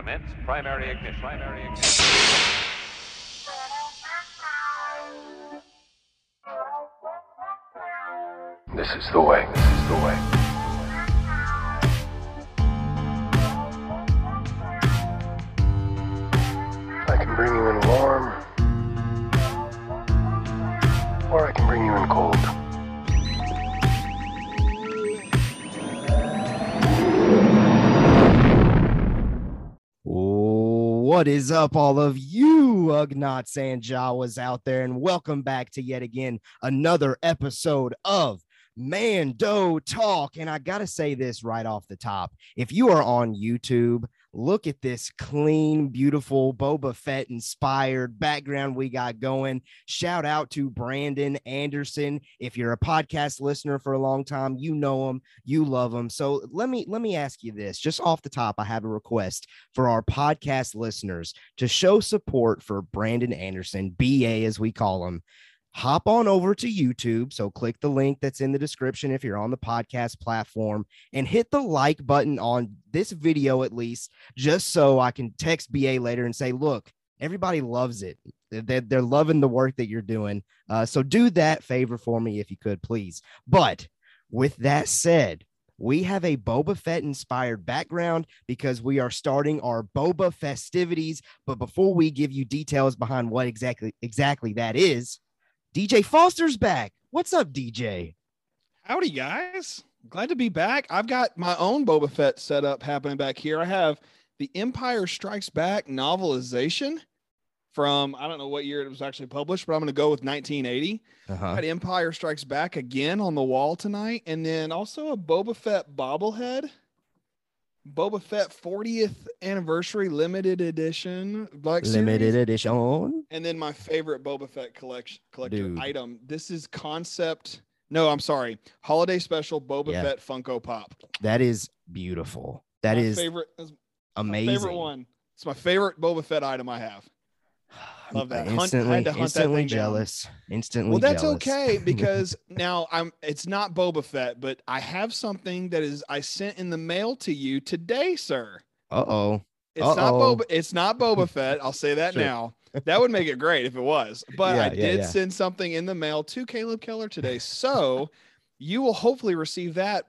Commence primary ignition. Primary ignition. This is the way. This is the way. I can bring you in warm, or I can bring you in cold. What is up, all of you Ugnaughts and Jawas out there, and welcome back to yet again another episode of Mando Talk. And I gotta say this right off the top: if you are on YouTube, look at this clean, beautiful Boba Fett inspired background we got going. Shout out to Brandon Anderson. If you're a podcast listener for a long time, you know him, you love him. So let me let me ask you this, just off the top, I have a request for our podcast listeners to show support for Brandon Anderson, BA as we call him hop on over to YouTube. So click the link that's in the description if you're on the podcast platform and hit the like button on this video at least, just so I can text BA later and say, look, everybody loves it. They're, loving the work that you're doing. Uh, so do that favor for me if you could, please. But with that said, we have a Boba Fett inspired background because we are starting our Boba festivities. But before we give you details behind what exactly exactly that is, DJ Foster's back. What's up, DJ? Howdy, guys. Glad to be back. I've got my own Boba Fett setup happening back here. I have the Empire Strikes Back novelization from, I don't know what year it was actually published, but I'm going to go with 1980. Uh-huh. Got Empire Strikes Back again on the wall tonight. And then also a Boba Fett bobblehead. Boba Fett 40th anniversary limited edition Black Limited Series. edition. And then my favorite Boba Fett collection collector Dude. item. This is concept. No, I'm sorry. Holiday special Boba Yeah. Fett Funko Pop. That is beautiful. That my is favorite. Amazing. favorite one. It's my favorite Boba Fett item I have. Love that. Hunt- Instantly, had to hunt that instantly down. jealous. Instantly Well, that's jealous. okay because now I'm. It's not Boba Fett, but I have something that is I sent in the mail to you today, sir. uh oh. It's not. Boba. It's not Boba Fett. I'll say that Sure. now. That would make it great if it was. But Yeah, I yeah, did yeah. send something in the mail to Caleb Keller today, so you will hopefully receive that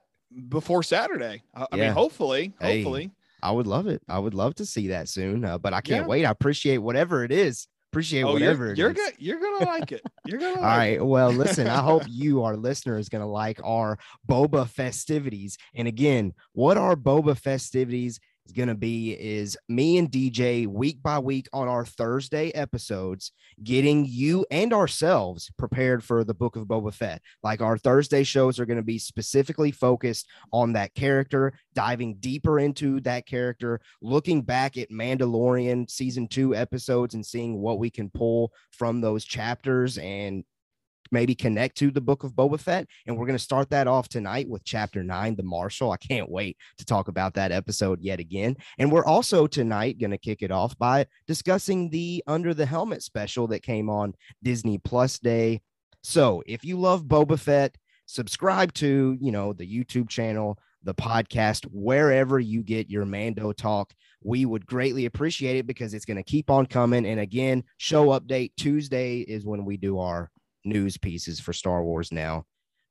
before Saturday. I, I mean, hopefully, Hey, hopefully. I would love it. I would love to see that soon, uh, but I can't Yeah. wait. I appreciate whatever it is. Appreciate Oh, whatever you're it you're good. You're gonna like it. You're gonna. All like right. Well, listen, I hope you, our listener, is going to like our Boba festivities. And again, what are Boba festivities going to be is me and DJ week by week on our Thursday episodes, getting you and ourselves prepared for the book of Boba Fett. Like our Thursday shows are going to be specifically focused on that character, diving deeper into that character, looking back at Mandalorian season two episodes and seeing what we can pull from those chapters and maybe connect to the book of Boba Fett. And we're going to start that off tonight with chapter nine, The Marshal. I can't wait to talk about that episode yet again. And we're also tonight going to kick it off by discussing the Under the Helmet special that came on Disney Plus Day. So if you love Boba Fett, subscribe to, you know, the YouTube channel, the podcast, wherever you get your Mando talk. We would greatly appreciate it because it's going to keep on coming. And again, show update Tuesday is when we do our news pieces for Star Wars now.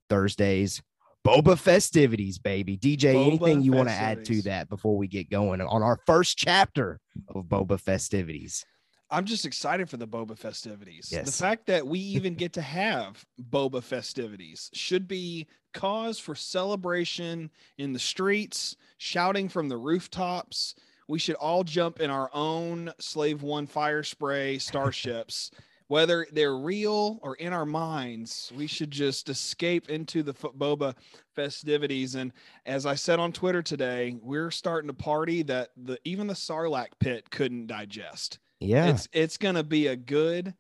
Thursdays, Boba festivities, baby. DJ, Boba anything you want to add to that before we get going on our first chapter of Boba festivities? I'm just excited for the Boba festivities. The fact that we even get to have Boba festivities should be cause for celebration in the streets, shouting from the rooftops. We should all jump in our own Slave One Firespray starships. Whether they're real or in our minds, we should just escape into the Boba festivities. And as I said on Twitter today, we're starting a party that the even the Sarlacc pit couldn't digest. Yeah, it's it's gonna be a good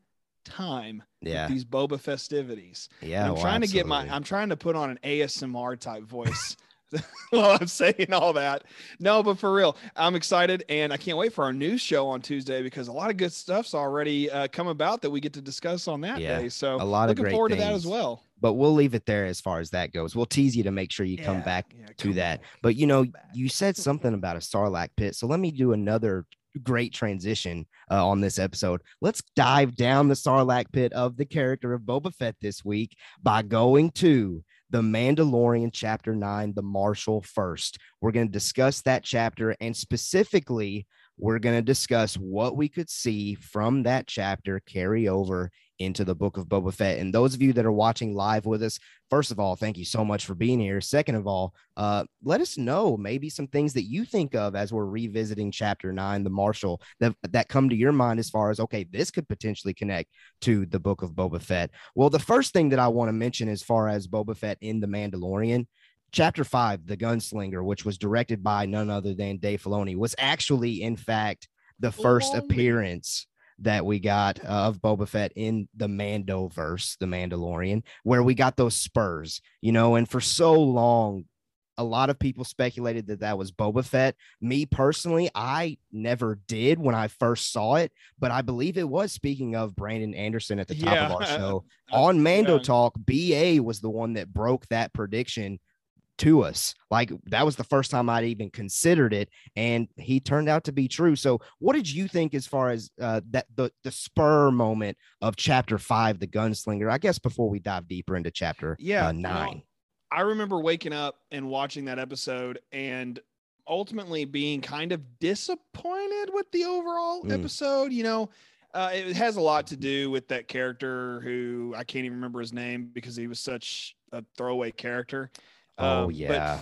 time yeah, with these boba festivities. Yeah. i'm well, trying to get my i'm trying to put on an asmr type voice while i'm saying all that no but for real i'm excited and i can't wait for our news show on tuesday because a lot of good stuff's already uh, come about that we get to discuss on that Yeah, day so a lot of looking forward to that as well but we'll leave it there as far as that goes. We'll tease you to make sure you come back yeah, to come that. back, But you know, you said something about a Sarlacc pit. So let me do another great transition uh, on this episode. Let's dive down the Sarlacc pit of the character of Boba Fett this week by going to the Mandalorian chapter 9, The Marshal first. We're going to discuss that chapter and specifically we're going to discuss what we could see from that chapter carry over into the book of Boba Fett. And those of you that are watching live with us, first of all, thank you so much for being here. Second of all, uh, let us know maybe some things that you think of as we're revisiting chapter nine, the Marshal, that, that come to your mind as far as, okay, this could potentially connect to the book of Boba Fett. Well, the first thing that I want to mention as far as Boba Fett in The Mandalorian, chapter five, The Gunslinger, which was directed by none other than Dave Filoni, was actually, in fact, the first appearance that we got uh, of Boba Fett in the Mando verse, the Mandalorian, where we got those spurs, you know, and for so long, a lot of people speculated that that was Boba Fett. Me personally, I never did when I first saw it, but I believe it was speaking of Brandon Anderson at the top of our show on Mando yeah. Talk. BA was the one that broke that prediction to us. Like that was the first time I'd even considered it, and he turned out to be true. So, what did you think as far as uh, that the the spur moment of Chapter Five, the Gunslinger? I guess before we dive deeper into Chapter Yeah, uh, nine. I remember waking up and watching that episode and ultimately being kind of disappointed with the overall Mm. episode. You know, uh, it has a lot to do with that character who I can't even remember his name because he was such a throwaway character. Oh, Um, yeah.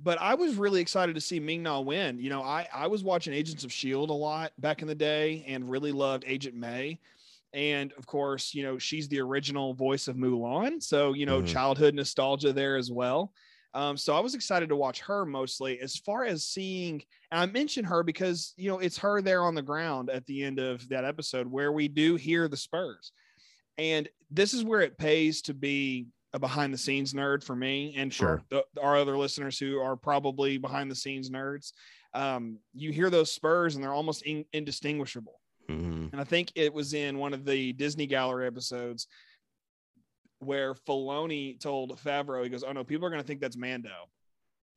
But, I was really excited to see Ming-Na Wen. You know, I, I was watching Agents of S.H.I.E.L.D. a lot back in the day and really loved Agent May. And of course, you know, she's the original voice of Mulan. So, you know, Mhm. childhood nostalgia there as well. Um, so I was excited to watch her mostly as far as seeing, and I mention her because, you know, it's her there on the ground at the end of that episode where we do hear the Spurs. And this is where it pays to be a behind the scenes nerd for me and for Sure. the, our other listeners who are probably behind the scenes nerds. Um, you hear those Spurs and they're almost in, indistinguishable. Mhm. And I think it was in one of the Disney Gallery episodes where Filoni told Favreau, he goes, Oh no, people are going to think that's Mando.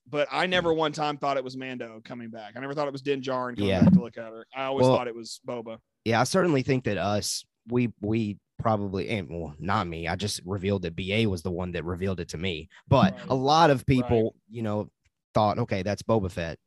But I Hmm. never one time thought it was Mando coming back. I never thought it was Din Djarin coming Yeah. back to look at her. I always Well- thought it was Boba. Yeah, I certainly think that us we we probably and well not me. I just revealed that BA was the one that revealed it to me. But Right. a lot of people, you know, thought, okay, that's Boba Fett.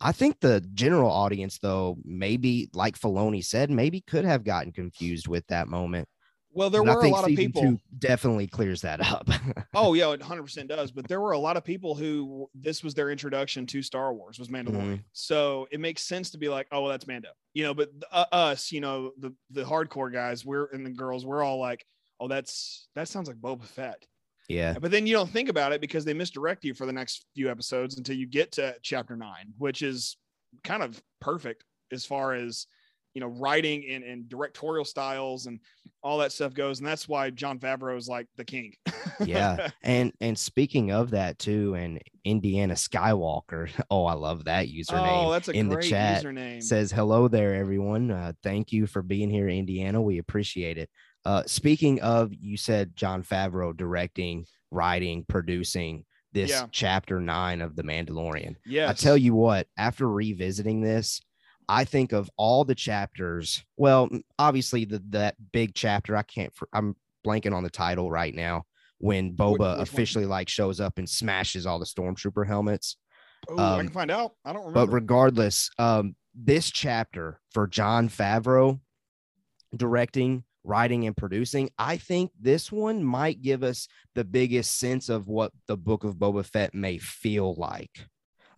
I think the general audience, though, maybe like Filoni said, maybe could have gotten confused with that moment. Well, there And were a lot of people. definitely clears that up. Oh yeah, it 100% does. But there were a lot of people who this was their introduction to Star Wars was Mm-hmm. Mandalorian. So it makes sense to be like, oh, well, that's Mando. You know, but uh, us, you know, the the hardcore guys, we're and the girls, we're all like, oh, that's that sounds like Boba Fett. yeah. But then you don't think about it because they misdirect you for the next few episodes until you get to chapter nine, which is kind of perfect as far as you know writing and, and directorial styles and all that stuff goes. And that's why Jon Favreau is like the king. Yeah. And and speaking of that too, and Indiana Skywalker. Oh, I love that username. oh, that's a in the great chat username. says hello there everyone uh, thank you for being here indiana we appreciate it uh, speaking of you said jon favreau directing writing producing this Yeah. chapter nine of the mandalorian yeah i tell you what after revisiting this i think of all the chapters well obviously the that big chapter i can't i'm blanking on the title right now when boba which one? officially like shows up and smashes all the stormtrooper helmets Oh, I um, can find out. I don't remember. but regardless, um, this chapter for Jon Favreau directing, writing, and producing, I think this one might give us the biggest sense of what the book of Boba Fett may feel like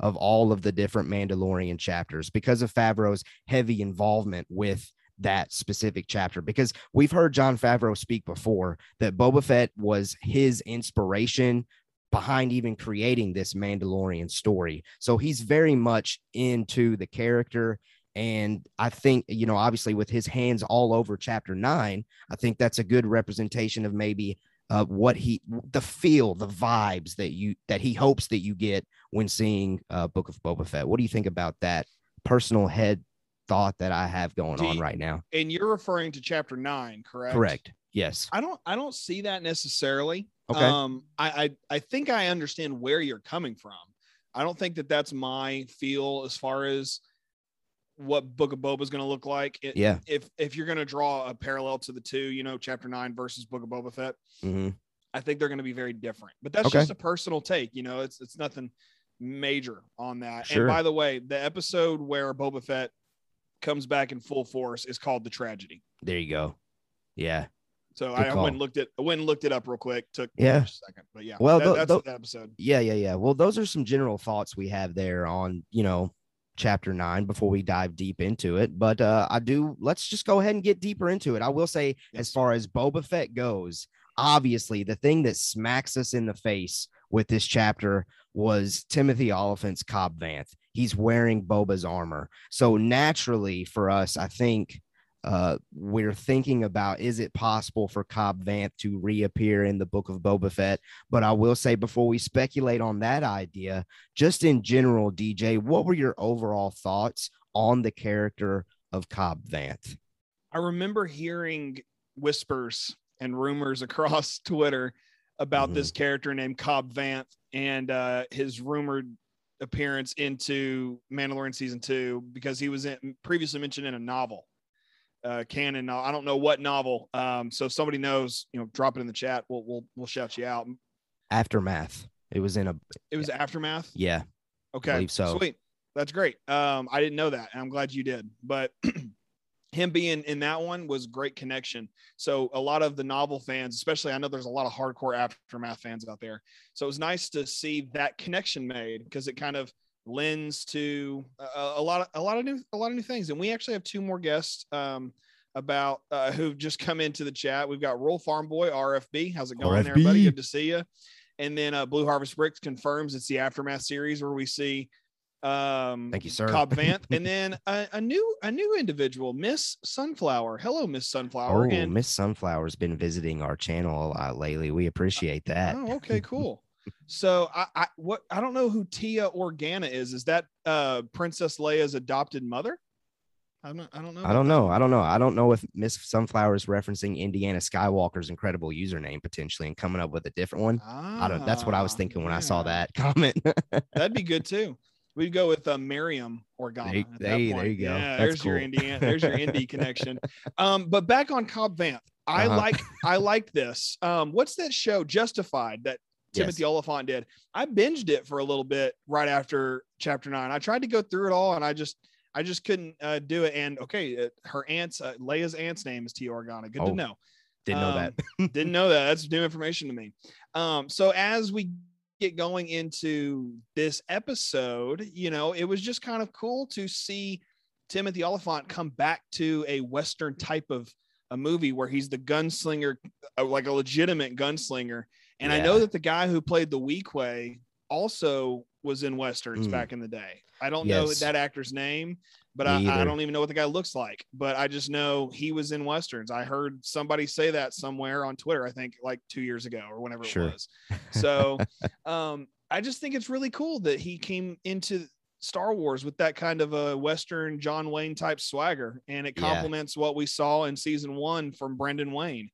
of all of the different Mandalorian chapters because of Favreau's heavy involvement with that specific chapter because we've heard Jon Favreau speak before that Boba Fett was his inspiration behind even creating this Mandalorian story. So he's very much into the character. And I think, you know, obviously with his hands all over chapter nine, I think that's a good representation of maybe uh, what he, the feel, the vibes that you, that he hopes that you get when seeing uh, Book of Boba Fett. What do you think about that personal head thought that I have going on right now? and you're referring to chapter nine, correct? Correct. Yes. I don't I don't see that necessarily. Okay. Um, I, I I think I understand where you're coming from. I don't think that that's my feel as far as what Book of Boba is going to look like. It- Yeah. If if you're going to draw a parallel to the two, you know, Chapter Nine versus Book of Boba Fett, hmm I think they're going to be very different. But that's Okay. just a personal take. You know, it's it's nothing major on that. Sure. And by the way, the episode where Boba Fett comes back in full force is called the tragedy. There you go. Yeah. So I, I went and looked it. I went and looked it up real quick. Took Yeah. a second, but yeah. Well, that- that's that episode. Yeah, yeah, yeah. Well, those are some general thoughts we have there on, you know, chapter nine before we dive deep into it. But uh I do let's just go ahead and get deeper into it. I will say, as far as Boba Fett goes, obviously the thing that smacks us in the face with this chapter was Timothy Olyphant's Cobb Vanth. He's wearing Boba's armor. So naturally for us, I think uh, we're thinking about is it possible for Cobb Vanth to reappear in the book of Boba Fett? But I will say before we speculate on that idea, just in general, DJ, what were your overall thoughts on the character of Cobb Vanth? I remember hearing whispers and rumors across Twitter about Mhm. this character named Cobb Vanth and uh, his rumored appearance into Mandalorian season two because he was in, previously mentioned in a novel, uh, canon. no- I don't know what novel. Um, so if somebody knows, you know, drop it in the chat. We'll we'll we'll shout you out. Aftermath. It was in a It was aftermath. yeah. Okay. so. Sweet. That's great. Um, I didn't know that. And I'm glad you did. But him being in that one was great connection. So a lot of the novel fans, especially I know there's a lot of hardcore aftermath fans out there. So it was nice to see that connection made because it kind of lends to a, a lot of a lot of new a lot of new things. And we actually have two more guests um about uh, who've just come into the chat. We've got Roll Farm Boy RFB. How's it going there, buddy? Good to see you. And then uh, Blue Harvest Bricks confirms it's the aftermath series where we see um Thank you, sir. Cobb Vanth, and then a, a new a new individual, Miss Sunflower. Hello, Miss Sunflower. Oh, and Miss Sunflower's been visiting our channel a lot lately. We appreciate that. oh, okay, cool. So I, I what I don't know who Tia Organa is. Is that uh Princess Leia's adopted mother? I'm not, I don't know. I don't know. I don't know. I don't know if Miss Sunflower is referencing Indiana Skywalker's incredible username potentially and coming up with a different one. I don't. That's what I was Ah, thinking when I saw that comment. That'd be good too. We'd go with uh, Miriam Organa. There- at that there you- there you go. Yeah, That's there's your. Indiana. There's your indie connection. Um, but back on Cobb Vanth, I Uh-huh. like I like this. Um, what's that show Justified that Timothy Yes. Olyphant did? I binged it for a little bit right after chapter nine. I tried to go through it all, and I just I just couldn't uh, do it. And okay, uh, her aunt's uh, Leia's aunt's name is Tia Organa. Good Oh, to know. Didn't know that. Um, didn't know that. That's new information to me. Um, so as we get going into this episode, you know, it was just kind of cool to see Timothy Olyphant come back to a Western type of a movie where he's the gunslinger, uh, like a legitimate gunslinger. And I know that the guy who played the Weequay also was in Westerns Mm. back in the day. I don't know that actor's name, but I, I don't even know what the guy looks like. But I just know he was in westerns. I heard somebody say that somewhere on Twitter. I think like two years ago or whenever Sure. it was. So um, I just think it's really cool that he came into Star Wars with that kind of a Western John Wayne type swagger, and it Yeah. complements what we saw in season one from Brendan Wayne.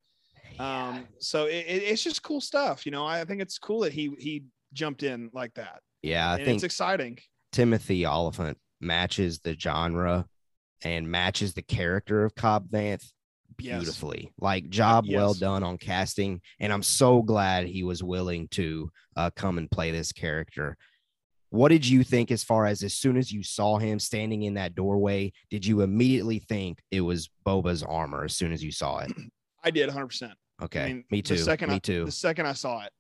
Um, so it, it- it's just cool stuff. You know, I think it's cool that he he jumped in like that. yeah, I and think it's exciting. Timothy Olyphant matches the genre and matches the character of Cobb Vanth Yes. beautifully. Like job well done on casting, and I'm so glad he was willing to uh, come and play this character. What did you think as far as as soon as you saw him standing in that doorway, did you immediately think it was Boba's armor as soon as you saw it? I did 100. percent Okay, I mean, me too. The second me I, too. The second I saw it,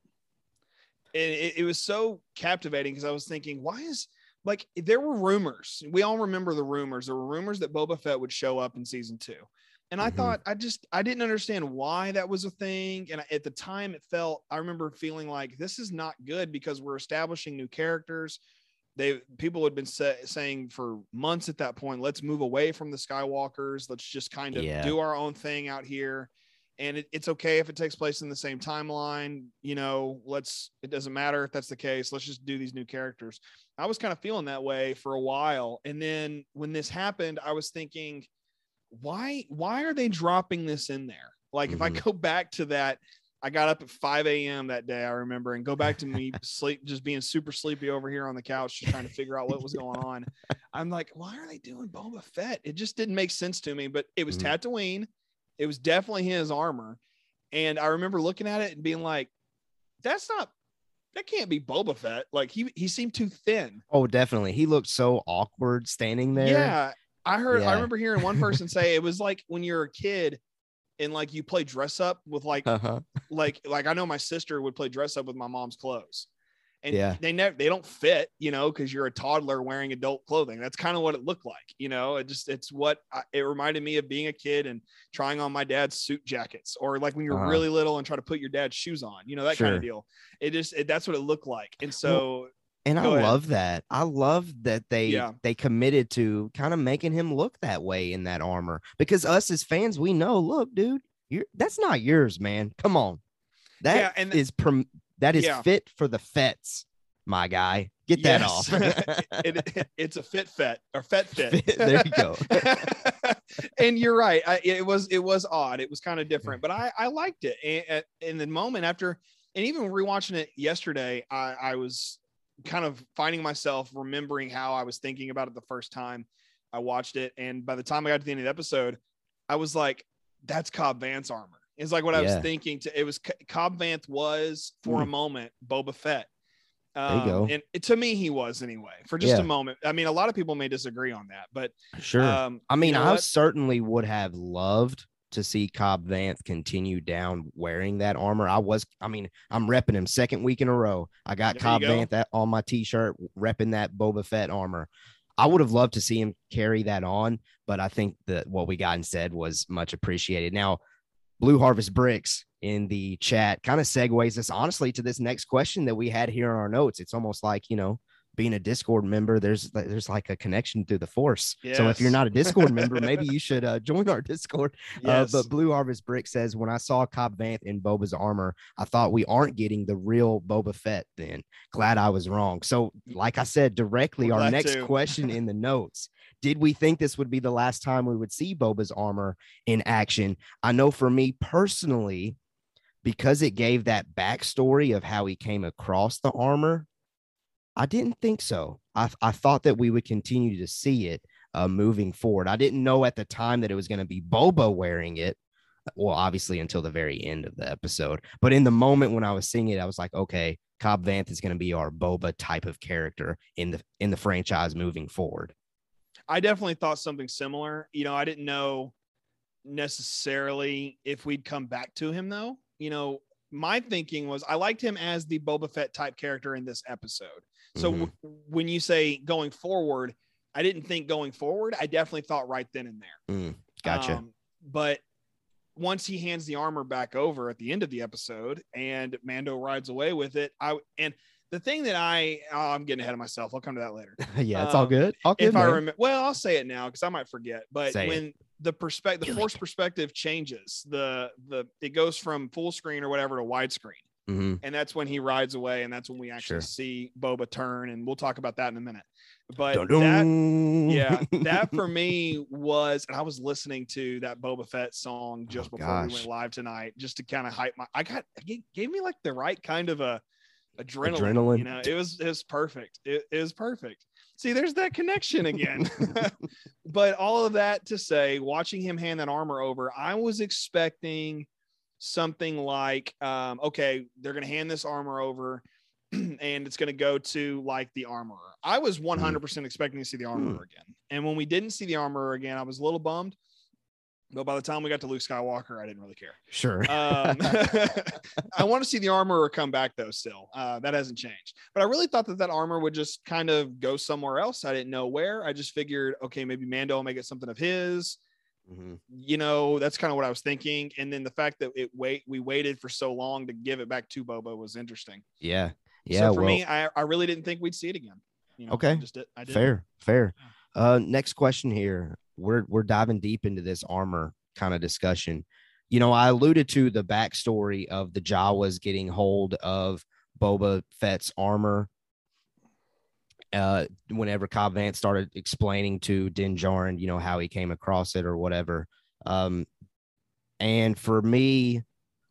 it, it, it was so captivating because I was thinking, why is like there were rumors. We all remember the rumors. There were rumors that Boba Fett would show up in season two, and I Mhm. thought I just I didn't understand why that was a thing. And at the time, it felt I remember feeling like this is not good because we're establishing new characters. They people had been sa- saying for months at that point, let's move away from the Skywalkers. Let's just kind of Yeah. do our own thing out here and it, it's okay if it takes place in the same timeline you know let's it doesn't matter if that's the case let's just do these new characters i was kind of feeling that way for a while and then when this happened i was thinking why why are they dropping this in there Like if I Mhm. go back to that, I got up at 5 a.m. that day, I remember, and go back to me sleep, just being super sleepy over here on the couch, just trying to figure out what was going on. I'm like, why are they doing Boba Fett? It just didn't make sense to me, but it was Mhm. Tatooine. It was definitely his armor. And I remember looking at it and being like, that's not, that can't be Boba Fett. Like he, he seemed too thin. Oh, definitely. He looked so awkward standing there. Yeah. I heard, Yeah. I remember hearing one person say it was like when you're a kid and like you play dress up with like Uh-huh. like like I know my sister would play dress up with my mom's clothes. And Yeah. they never they don't fit, you know, because you're a toddler wearing adult clothing. That's kind of what it looked like, you know. It just it's what I, it reminded me of being a kid and trying on my dad's suit jackets, or like when you're Uh-huh. really little and try to put your dad's shoes on, you know, that kind of deal. It just it, that's what it looked like. And so And I ahead. love that. I love that they Yeah. they committed to kind of making him look that way in that armor. Because us as fans, we know, look, dude, you're that's not yours, man. Come on. That Yeah, and- is prom- that is Yeah. fit for the fets, my guy. Get that Yes. off. it, it- it's a fit fet or fet fit. There you go. and you're right. I, it was it was odd. It was kind of different, but I I liked it. And in the moment after, and even rewatching it yesterday, I I was kind of finding myself remembering how I was thinking about it the first time I watched it. And by the time I got to the end of the episode, I was like, "That's Cobb Vanth armor." It's like what I was thinking. To it was Cobb Vanth was for a Hmm. moment Boba Fett. you go. Um, And it- to me, he was anyway. For just Yeah. a moment. I mean, a lot of people may disagree on that, but sure. um, I you mean, know I what? certainly would have loved to see Cobb Vanth continue down wearing that armor. I was, I mean, I'm repping him second week in a row. I got There Cobb go. Vanth that on my t-shirt, repping that Boba Fett armor. I would have loved to see him carry that on, but I think that what we got instead was much appreciated. Now, Blue Harvest Bricks in the chat kind of segues us honestly to this next question that we had here in our notes. It's almost like, you know, being a Discord member, there's there's like a connection through the force. So if you're not a Discord member, maybe you should uh, join our Discord. yes. Uh, but Blue Harvest Brick says, when I saw Cobb Vanth in Boba's armor, I thought we aren't getting the real Boba Fett. Then glad I was wrong. So, like I said, directly, We're our next too. question in the notes: Did we think this would be the last time we would see Boba's armor in action? I know for me personally, because it gave that backstory of how he came across the armor. I didn't think so. I, I thought that we would continue to see it uh, moving forward. I didn't know at the time that it was going to be Boba wearing it. Well, obviously until the very end of the episode. But in the moment when I was seeing it, I was like, okay, Cobb Vanth is going to be our Boba type of character in the in the franchise moving forward. I definitely thought something similar. You know, I didn't know necessarily if we'd come back to him though. You know, my thinking was I liked him as the Boba Fett type character in this episode. So Mhm. w- when you say going forward, I didn't think going forward. I definitely thought right then and there. Mm, gotcha. Um, but once he hands the armor back over at the end of the episode and Mando rides away with it, I and the thing that I oh, I'm getting ahead of myself. I'll come to that later. yeah, it's all um, good. All good. if I remember, well, I'll say it now because I might forget. But Say it. when the perspective, the force perspective changes, the the it goes from full screen or whatever to widescreen, Mhm. and that's when he rides away, and that's when we actually Sure. see Boba turn, and we'll talk about that in a minute. But that Dun-dun. yeah, that for me was, and I was listening to that Boba Fett song just Oh, before we went live tonight, just to kind of hype my. I got it gave me like the right kind of a adrenaline. Adrenaline. You know, it was it was perfect. It, it was perfect. See, there's that connection again. but all of that to say, watching him hand that armor over, I was expecting something like, um, okay, they're gonna hand this armor over. and it's going to go to like the armorer. I was 100% expecting to see the armorer again. And when we didn't see the armorer again, I was a little bummed. But by the time we got to Luke Skywalker, I didn't really care. Sure. Um, I want to see the armorer come back though. Still, uh, that hasn't changed. But I really thought that that armor would just kind of go somewhere else. I didn't know where. I just figured, okay, maybe Mando will make it something of his. Mhm. You know, that's kind of what I was thinking. And then the fact that it wait we waited for so long to give it back to Boba was interesting. Yeah. Yeah. so for well, me, I, I really didn't think we'd see it again. You know, Okay. I just. I did. fair fair uh next question here we're we're diving deep into this armor kind of discussion you know i alluded to the backstory of the jawas getting hold of boba fett's armor uh whenever cobb vanth started explaining to din Djarin, you know how he came across it or whatever um And for me,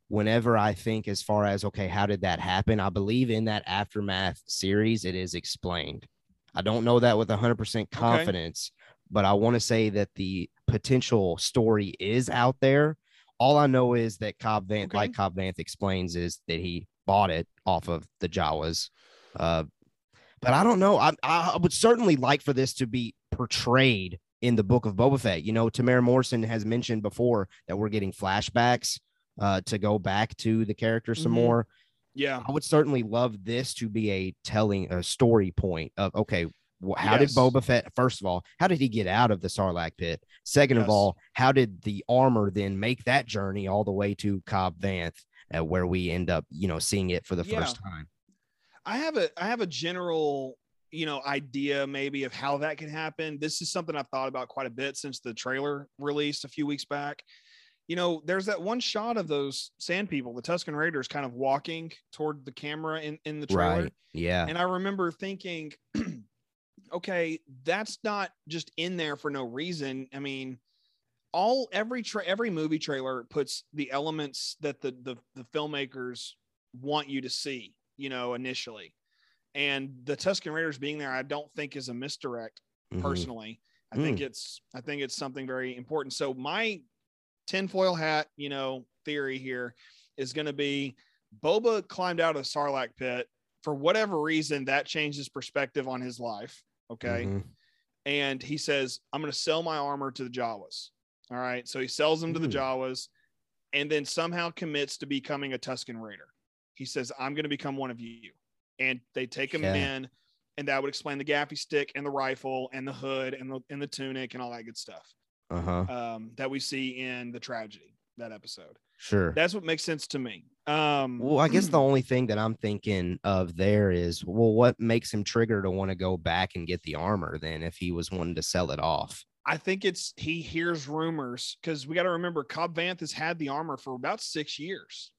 whenever I think as far as okay, how did that happen? I believe in that aftermath series, it is explained. I don't know that with 100% confidence, but I want to say that the potential story is out there. All I know is that Cobb Vanth, Okay. like Cobb Vanth explains, is that he bought it off of the Jawas. Uh, but I don't know. I, I would certainly like for this to be portrayed in the book of Boba Fett. You know, Temuera Morrison has mentioned before that we're getting flashbacks uh, to go back to the character some Mhm. more. Yeah. I would certainly love this to be a telling a story point of okay, how Yes. did Boba Fett? First of all, how did he get out of the Sarlacc pit? Second of all, how did the armor then make that journey all the way to Cobb Vanth, uh, where we end up, you know, seeing it for the Yeah. first time? I have a I have a general you know idea maybe of how that can happen. This is something I've thought about quite a bit since the trailer released a few weeks back. You know, there's that one shot of those sand people, the Tusken Raiders, kind of walking toward the camera in in the trailer, Right? Yeah. and I remember thinking, okay, that's not just in there for no reason. I mean, all every tra- every movie trailer puts the elements that the, the the filmmakers want you to see, you know, initially. And the Tusken Raiders being there, I don't think is a misdirect Mhm. personally. I Mm. think it's I think it's something very important. So my tinfoil hat, you know, theory here is going to be Boba climbed out of the Sarlacc pit for whatever reason that changed his perspective on his life. Okay. Mhm. And he says, I'm going to sell my armor to the Jawas. All right. So he sells them to the Hmm. Jawas and then somehow commits to becoming a Tusken Raider. He says, I'm going to become one of you. And they take him Yeah. in, and that would explain the gaffi stick and the rifle and the hood and the and the tunic and all that good stuff Uh-huh. um, that we see in the tragedy that episode. Sure. That's what makes sense to me. Um, Well, I guess the only thing that I'm thinking of there is, well, what makes him trigger to want to go back and get the armor then if he was wanting to sell it off? I think it's he hears rumors because we got to remember Cobb Vanth has had the armor for about six years.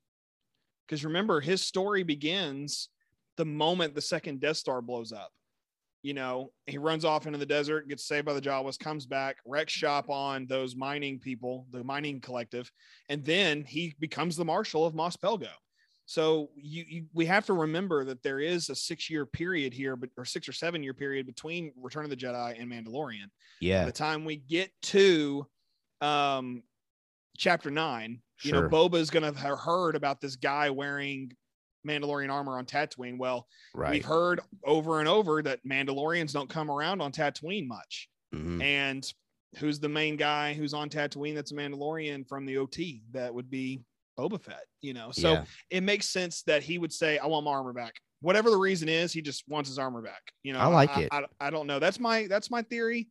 Because remember, his story begins the moment the second Death Star blows up. You know, he runs off into the desert, gets saved by the Jawas, comes back, wrecks shop on those mining people, the mining collective, and then he becomes the marshal of Mos Pelgo. So you, you we have to remember that there is a six year period here, but or six or seven year period between Return of the Jedi and Mandalorian by Yeah. the time we get to um chapter nine, you know, Boba is gonna have heard about this guy wearing Mandalorian armor on Tatooine. Well, Right. we've heard over and over that Mandalorians don't come around on Tatooine much. Mhm. And who's the main guy who's on Tatooine that's a Mandalorian from the OT? That would be Boba Fett, you know. So Yeah. it makes sense that he would say, I want my armor back. Whatever the reason is, he just wants his armor back. You know, I like it. I, I don't know. That's my that's my theory.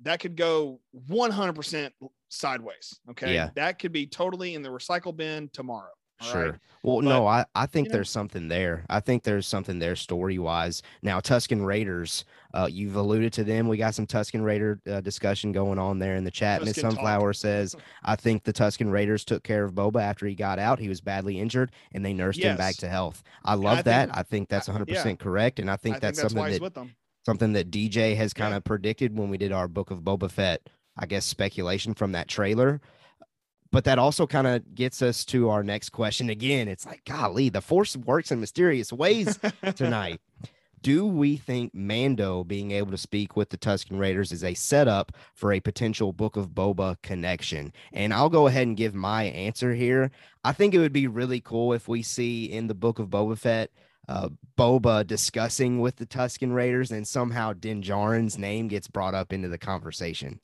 That could go 100% sideways. Okay. Yeah. That could be totally in the recycle bin tomorrow. Sure. right? Well, But, no, I, I think you know- there's something there. I think there's something there story wise. Now, Tusken Raiders, uh, you've alluded to them. We got some Tusken Raider uh, discussion going on there in the chat. Miss Tusken talk. Sunflower says, I think the Tusken Raiders took care of Boba after he got out. He was badly injured and they nursed him back to health. I I love think- that. I think that's 100% correct. And I think I that's think that's something that with them. something that DJ has kind Yeah. of predicted when we did our Book of Boba Fett, I guess, speculation from that trailer. But that also kind of gets us to our next question again. It's like, golly, the force works in mysterious ways tonight. Do we think Mando being able to speak with the Tusken Raiders is a setup for a potential Book of Boba connection? And I'll go ahead and give my answer here. I think it would be really cool if we see in the Book of Boba Fett uh, Boba discussing with the Tusken Raiders and somehow Din Djarin's name gets brought up into the conversation.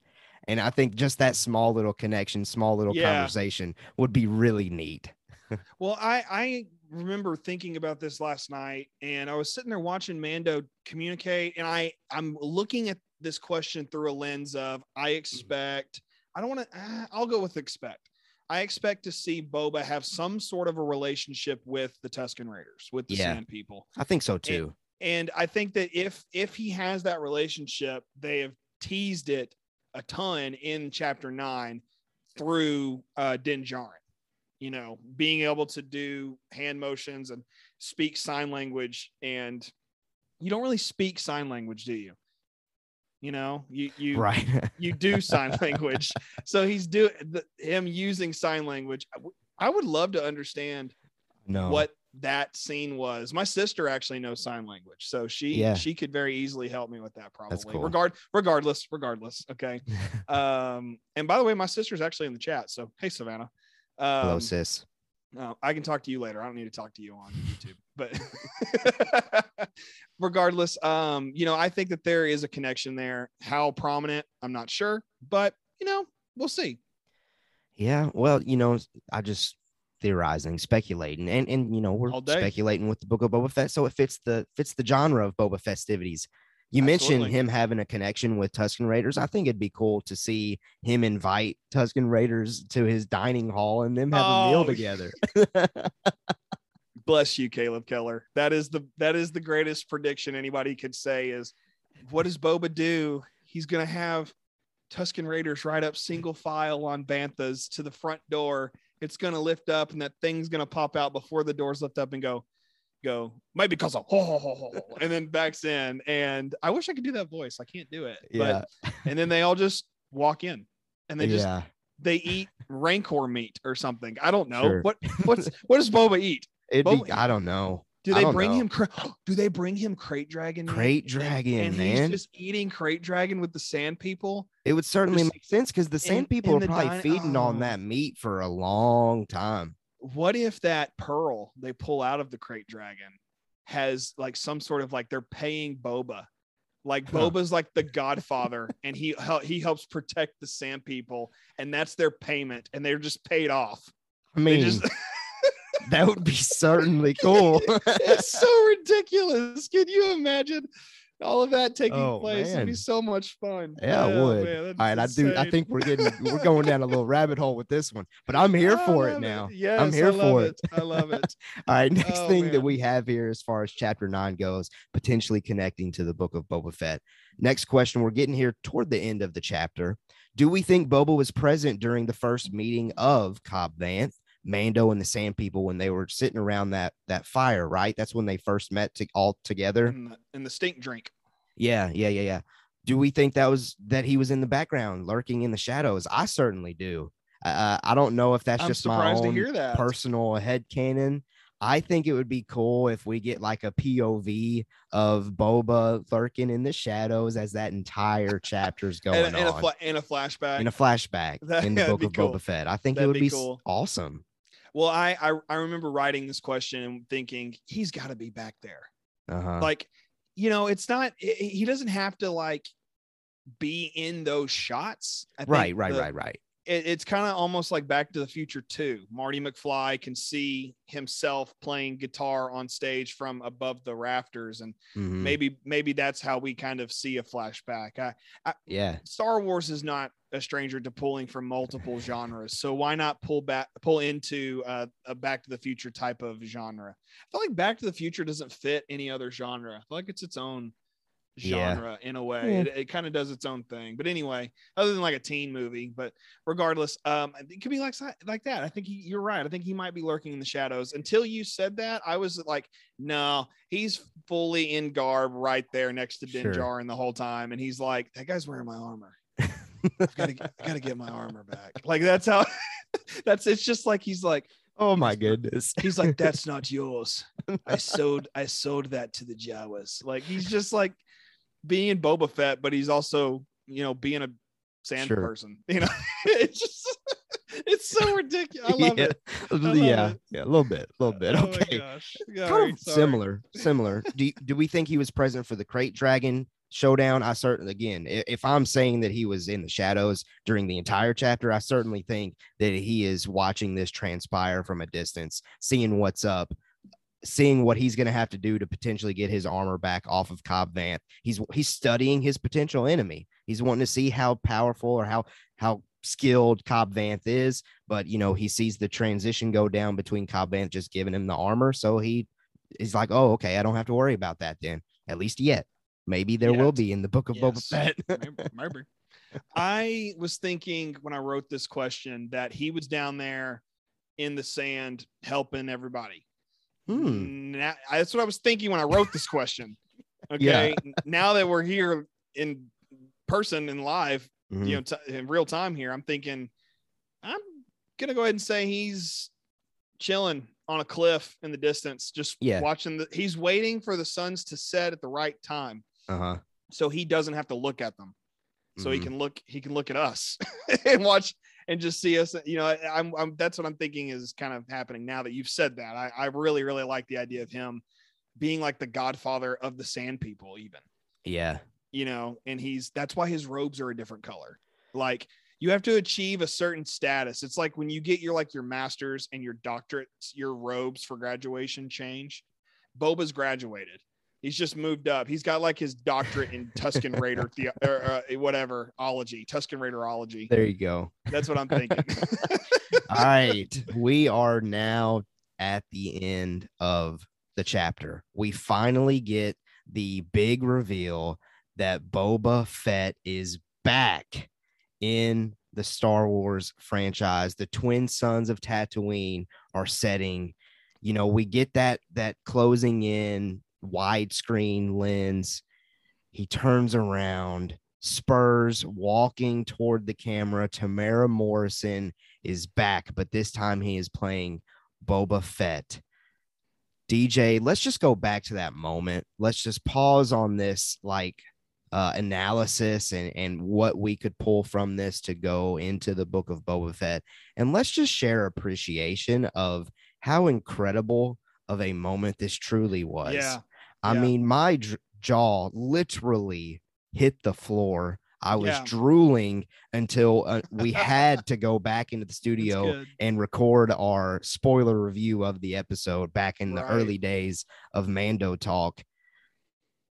And I think just that small little connection, small little Yeah. conversation would be really neat. Well, I I remember thinking about this last night, and I was sitting there watching Mando communicate, and I I'm looking at this question through a lens of I mm-hmm. expect. I don't want to. Ah, I'll go with expect. I expect to see Boba have some sort of a relationship with the Tusken Raiders, with the Yeah. Sand People, I think so too. and I think that if if he has that relationship, they have teased it a ton in Chapter Nine through uh, Din Djarin you know, being able to do hand motions and speak sign language. And you don't really speak sign language, do you? You know, you you right. you do sign language. So he's doing him using sign language. I would love to understand no. what that scene was. My sister actually knows sign language, so she Yeah. she could very easily help me with that. Probably cool. regard regardless regardless. Okay. um, and by the way, my sister's actually in the chat. So hey, Savannah. Um, Hello, sis. no, I can talk to you later. I don't need to talk to you on YouTube. But regardless, um, you know, I think that there is a connection there. How prominent, I'm not sure, but you know, we'll see. Yeah. Well, you know, I just theorizing, speculating, and and you know, we're All speculating with the book of Boba Fett, so it fits the fits the genre of Boba festivities. You mentioned him having a connection with Tusken Raiders. I think it'd be cool to see him invite Tusken Raiders to his dining hall and them have a meal Oh, together. Bless you, Caleb Keller. That is the that is the greatest prediction anybody could say is what does Boba do? He's gonna have Tusken Raiders ride up single file on Banthas to the front door. It's gonna lift up and that thing's gonna pop out before the doors lift up and go, go, might be because of ho, ho, ho, ho, ho," and then backs in. And I wish I could do that voice. I can't do it. yeah. But and then they all just walk in and they just yeah. they eat rancor meat or something. I don't know. Sure. What what's what does Boba eat? It'd Boba- be, I don't know. Do they bring know. him? Do they bring him krayt dragon? Krayt dragon, and, man. he's just eating krayt dragon with the sand people. It would certainly Just make sense because the sand in- people in are probably dine- feeding on oh. that meat for a long time. What if that pearl they pull out of the krayt dragon has like some sort of like they're paying Boba, like Boba's like the Godfather, and he he helps protect the sand people, and that's their payment, and they're just paid off. I They mean, just that would be certainly cool. it's so ridiculous. Can you imagine all of that taking Oh, place? It'd be so much fun. Yeah, I Oh, would. man, All right, I do. I think we're getting we're going down a little rabbit hole with this one, but I'm here I for it now. Yes, I'm here for it. I love it. All right, next Oh, thing that we have here, as far as chapter nine goes, potentially connecting to the book of Boba Fett. Next question, we're getting here toward the end of the chapter. Do we think Boba was present during the first meeting of Cobb Vanth, Mando, and the Sand People when they were sitting around that that fire? Right, that's when they first met to, all together. and, the, and the stink drink. Yeah, yeah, yeah, yeah. Do we think that was that he was in the background, lurking in the shadows? I certainly do. Uh, I don't know if that's I'm just my own hear that. personal head canon. I think it would be cool if we get like a POV of Boba lurking in the shadows as that entire chapter's going and, and, a on fla- and a flashback. in a flashback That- in the book of cool. Boba Fett. I think That'd it would be be, cool. awesome. Well, I, I I remember writing this question and thinking he's got to be back there. Uh-huh. Like, you know, it's not. i- i- He doesn't have to like be in those shots. I think right, right, the- right, right. it, it's kind of almost like Back to the Future too. Marty McFly can see himself playing guitar on stage from above the rafters, and Mhm. maybe maybe that's how we kind of see a flashback. I, Yeah, Star Wars is not a stranger to pulling from multiple genres, so why not pull back pull into uh, a Back to the Future type of genre? I feel like Back to the Future doesn't fit any other genre. I feel like it's its own Yeah. genre in a way. Yeah. It, it kind of does its own thing. But anyway, other than like a teen movie, but regardless, um, it could be like like that. I think he, you're right. I think he might be lurking in the shadows. Until you said that, I was like, no, he's fully in garb right there next to Din Sure. Djarin the whole time, and he's like, that guy's wearing my armor. gotta, I gotta get my armor back. Like that's how. that's it's just like he's like Oh my goodness. he's like that's not yours. I sold I sold that to the Jawas. Like he's just like being Boba Fett, but he's also you know being a sand Sure. person. You know, it's just it's so ridiculous. I love yeah. it. love yeah, it. yeah, a little bit, a little bit. Oh my Okay. gosh. kind of sorry. similar similar do, you- do we think he was present for the krayt dragon showdown i certainly again if i'm saying that he was in the shadows during the entire chapter i certainly think that he is watching this transpire from a distance seeing what's up seeing what he's going to have to do to potentially get his armor back off of cobb vanth. He's he's studying his potential enemy. He's wanting to see how powerful or how how skilled cobb vanth is but you know he sees the transition go down between cobb vanth just giving him the armor so he is like oh okay i don't have to worry about that then at least yet maybe there will be in the book of boba Yes. fett Maybe- maybe. I was thinking when I wrote this question that he was down there in the sand helping everybody. Hmm. Now, that's what I was thinking when I wrote this question. Yeah. Okay. now that we're here in person in live, Mhm. you know, t- in real time here, I'm thinking, I'm gonna go ahead and say he's chilling on a cliff in the distance, just Yeah. watching the. He's waiting for the suns to set at the right time, uh-huh. so he doesn't have to look at them. So he Mhm. can look, he can look at us and watch and just see us. You know, I'm, I'm that's what I'm thinking is kind of happening now that you've said that. I, I really, really like the idea of him being like the godfather of the sand people, even Yeah. you know, and he's that's why his robes are a different color. Like you have to achieve a certain status. It's like when you get your like your masters and your doctorates, your robes for graduation change. Boba's graduated. He's just moved up. He's got like his doctorate in Tusken Raider the or uh, whatever ology, Tusken Raiderology. There you go. That's what I'm thinking. All right. We are now at the end of the chapter. We finally get the big reveal that Boba Fett is back in the Star Wars franchise. The twin suns of Tatooine are setting, you know, we get that that closing in widescreen lens. He turns around, Spurs walking toward the camera. Temuera Morrison is back, but this time he is playing Boba Fett. DJ, let's just go back to that moment. Let's just pause on this like uh, analysis and and what we could pull from this to go into the book of Boba Fett, and let's just share appreciation of how incredible of a moment this truly was. yeah. I yeah. mean, my jaw literally hit the floor. I was Yeah. drooling until uh, we had to go back into the studio and record our spoiler review of the episode back in the early days of Mando Talk.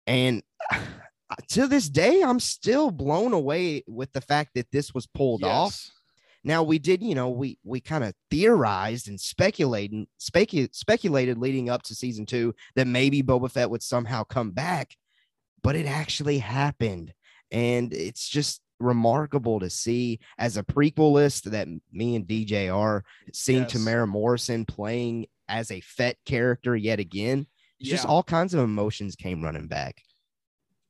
And to this day, I'm still blown away with the fact that this was pulled off. Now we did, you know, we we kind of theorized and speculated specu- speculated leading up to season two that maybe Boba Fett would somehow come back, but it actually happened, and it's just remarkable to see as a prequelist that me and DJ are seeing Yes. Temuera Morrison playing as a Fett character yet again. It's Just all kinds of emotions came running back.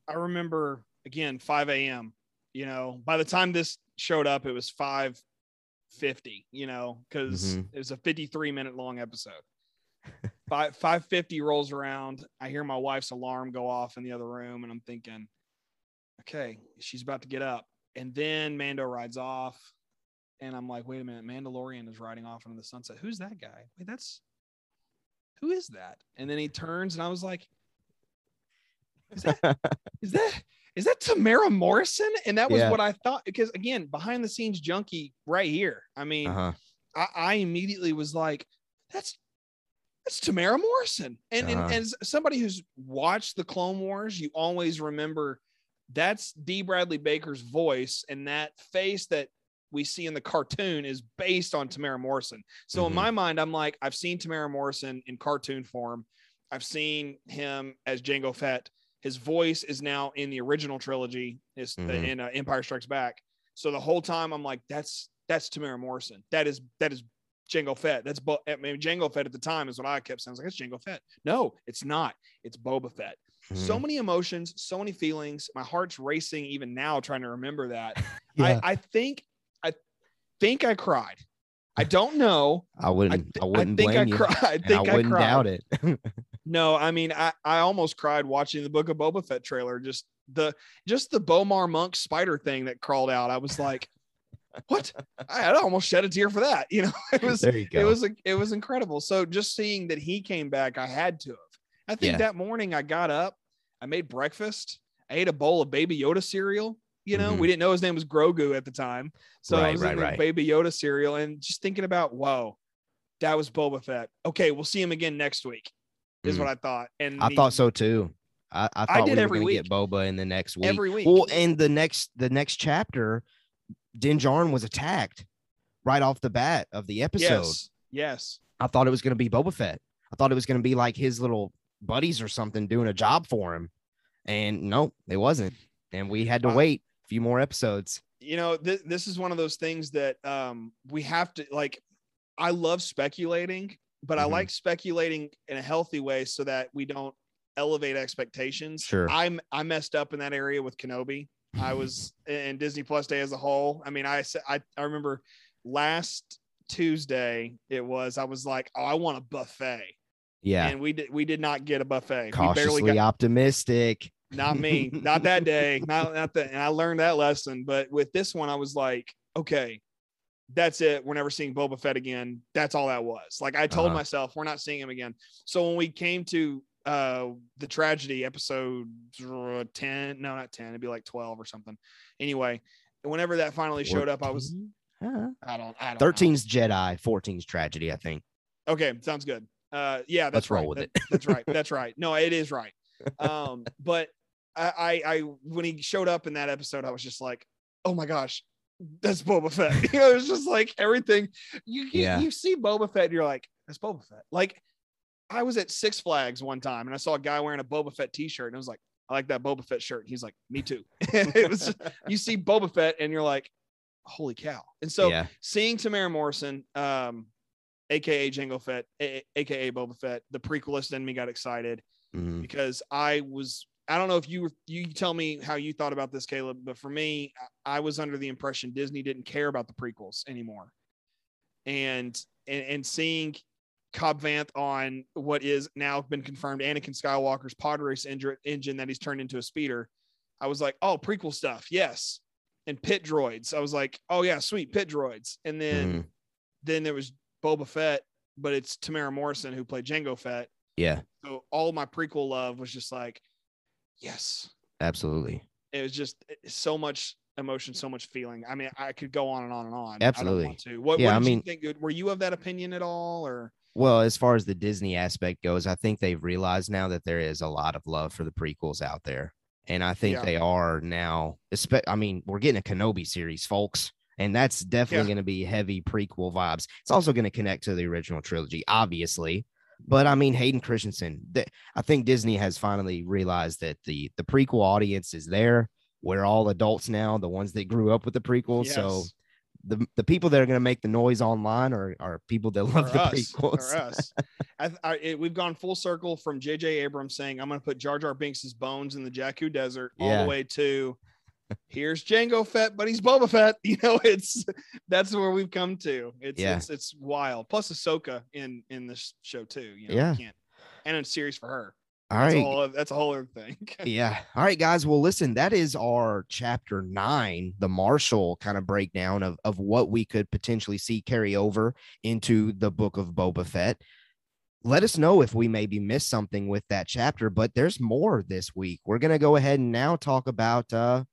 I remember again 5 a.m. You know, by the time this showed up, it was 5:50. You know, because Mhm. it was a 53 minute long episode. Five 5:50 rolls around. I hear my wife's alarm go off in the other room, and I'm thinking, okay, she's about to get up. And then Mando rides off, and I'm like, wait a minute, Mandalorian is riding off into the sunset. Who's that guy? Wait, that's who is that? And then he turns, and I was like, is that is that is that Temuera Morrison? And that was Yeah. what I thought because again, behind the scenes junkie right here. I mean, Uh-huh. I, I immediately was like, that's that's Temuera Morrison. And, Uh-huh. and as somebody who's watched the Clone Wars, you always remember that's D. Bradley Baker's voice, and that face that we see in the cartoon is based on Temuera Morrison. So in Mhm. my mind, I'm like, I've seen Temuera Morrison in cartoon form. I've seen him as Jango Fett. His voice is now in the original trilogy, is Mhm. in uh, Empire Strikes Back. So the whole time I'm like, that's that's Temuera Morrison. That is that is Jango Fett. That's Bo- I mean Jango Fett at the time is what I kept saying. I was like, it's Jango Fett. No, it's not. It's Boba Fett. So Mhm. many emotions, so many feelings. My heart's racing even now trying to remember that. Yeah. I, I think I think I cried. I don't know. I wouldn't I, I wouldn't think blame I you. cried. I think I I, wouldn't cried. doubt it. No, I mean, I, I almost cried watching the Book of Boba Fett trailer. Just the just the B'omarr monk spider thing that crawled out. I was like, what? I, I almost shed a tear for that. You know, it was there you go. it was it was incredible. So just seeing that he came back, I had to have. I think Yeah. that morning I got up, I made breakfast, I ate a bowl of Baby Yoda cereal. You know, Mhm. we didn't know his name was Grogu at the time, so I was right, eating right. Baby Yoda cereal and just thinking about, whoa, that was Boba Fett. Okay, we'll see him again next week. Is Mm. what I thought. And I he- thought so too. I, I thought did we were every going to get. Boba in the next week. every week. Well, and the next the next chapter, Din Djarin was attacked right off the bat of the episode. yes, yes. I thought it was going to be Boba Fett. I thought it was going to be like his little buddies or something doing a job for him, and no, it wasn't. And we had to wait few more episodes. you know th- this is one of those things that um we have to like i love speculating but i Mhm. like speculating in a healthy way so that we don't elevate expectations Sure. i'm i messed up in that area with kenobi I was in Disney Plus Day as a whole. I mean, I said I, I remember last Tuesday it was I was like, oh, I want a buffet, Yeah. and we did we did not get a buffet. we Cautiously barely got optimistic. Not me, not that day, not not that. And I learned that lesson. But with this one, I was like, okay, that's it. We're never seeing Boba Fett again. That's all that was. Like I told Uh-huh. myself, we're not seeing him again. So when we came to uh the tragedy episode uh, 10 no not 10 it'd be like 12 or something anyway whenever that finally showed up i was Huh. i don't i don't know. 13's Jedi, 14's tragedy, I think. Okay, sounds good. Uh, yeah, that's Let's roll right. with That- it. that's right. That's right. No, it is right. Um, but I, I, I, when he showed up in that episode, I was just like, oh my gosh, that's Boba Fett. you know, it's just like everything you, you, Yeah. you see Boba Fett, and you're like, that's Boba Fett. Like, I was at Six Flags one time and I saw a guy wearing a Boba Fett T-shirt, and I was like, I like that Boba Fett shirt. He's like, me too. it was you see Boba Fett, and you're like, holy cow. And so yeah. seeing Temuera Morrison, um, aka Jango Fett, a- aka Boba Fett, the prequelist in me got excited Mhm. because I was. I don't know if you you tell me how you thought about this, Caleb, but for me, I was under the impression Disney didn't care about the prequels anymore, and and, and seeing Cobb Vanth on what is now been confirmed Anakin Skywalker's pod race engine, engine that he's turned into a speeder, I was like, oh, prequel stuff, yes. And pit droids, I was like, oh yeah, sweet pit droids. And then Mhm. then there was Boba Fett, but it's Temuera Morrison who played Jango Fett. Yeah, So all my prequel love was just like, yes. absolutely. It was just eh, so much emotion, so much feeling. I mean, I could go on and on and on. Absolutely. I don't want to. What, Yeah, what I mean- you think? Were you of that opinion at all, or Well, as far as the Disney aspect goes, I think they've realized now that there is a lot of love for the prequels out there. And I think Yeah. they are now, I mean, we're getting a Kenobi series, folks. And that's definitely Yeah. going to be heavy prequel vibes. It's also going to connect to the original trilogy, obviously. But I mean, Hayden Christensen, th- I think Disney has finally realized that the the prequel audience is there. We're all adults now, the ones that grew up with the prequels. So the the people that are going to make the noise online are, are people that love or the us, prequels. or us. I, I, it, we've gone full circle from J.J. Abrams saying, "I'm going to put Jar Jar Binks's bones in the Jakku Desert," all the way to here's Jango Fett, but he's Boba Fett. You know, it's that's where we've come to. It's Yeah. it's it's wild. Plus Ahsoka in in this show too. You know, Yeah. you can't and it's serious for her. All That's right. a whole that's a whole other thing. Yeah. All right, guys. Well, listen, that is our chapter nine, the Marshal kind of breakdown of, of what we could potentially see carry over into the book of Boba Fett. Let us know if we maybe missed something with that chapter, but there's more this week. We're gonna go ahead and now talk about uh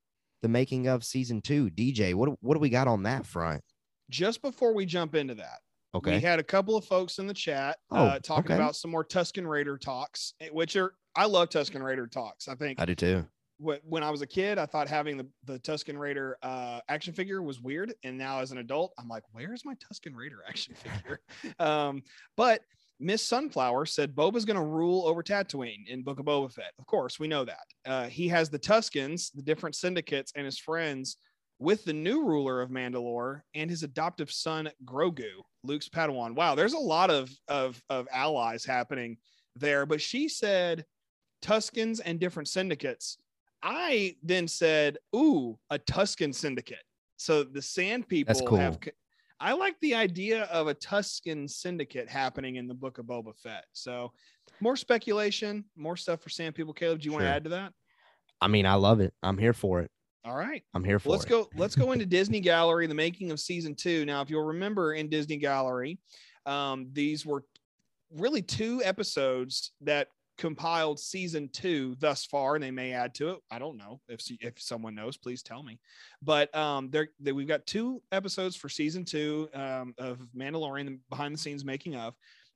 the making of season two. DJ, what what do we got on that front? Just before we jump into that, okay, we had a couple of folks in the chat Oh, uh, talking okay. about some more Tusken Raider talks, eh, which are I love Tusken Raider talks. I think I do too. when I was a kid, I thought having the, the Tusken Raider uh, action figure was weird. And now as an adult, I'm like, where's my Tusken Raider action figure? um, but Miss Sunflower said Boba's going to rule over Tatooine in Book of Boba Fett. Of course, we know that. Uh, he has the Tuskens, the different syndicates, and his friends with the new ruler of Mandalore and his adoptive son Grogu, Luke's Padawan. Wow, there's a lot of of, of allies happening there. But she said Tuskens and different syndicates. I then said, "Ooh, a Tusken syndicate." So the Sand People That's cool. have. I like the idea of a Tusken syndicate happening in the Book of Boba Fett. So more speculation, more stuff for Sand People. Caleb, do you want to add to that? I mean, I love it. I'm here for it. All right. I'm here for it. let's it. go let's go into disney gallery the making of season two now if you'll remember in disney gallery um, these were really two episodes that compiled season two thus far and they may add to it i don't know if if someone knows please tell me but um there they, we've got two episodes for season two um, of mandalorian behind the scenes making of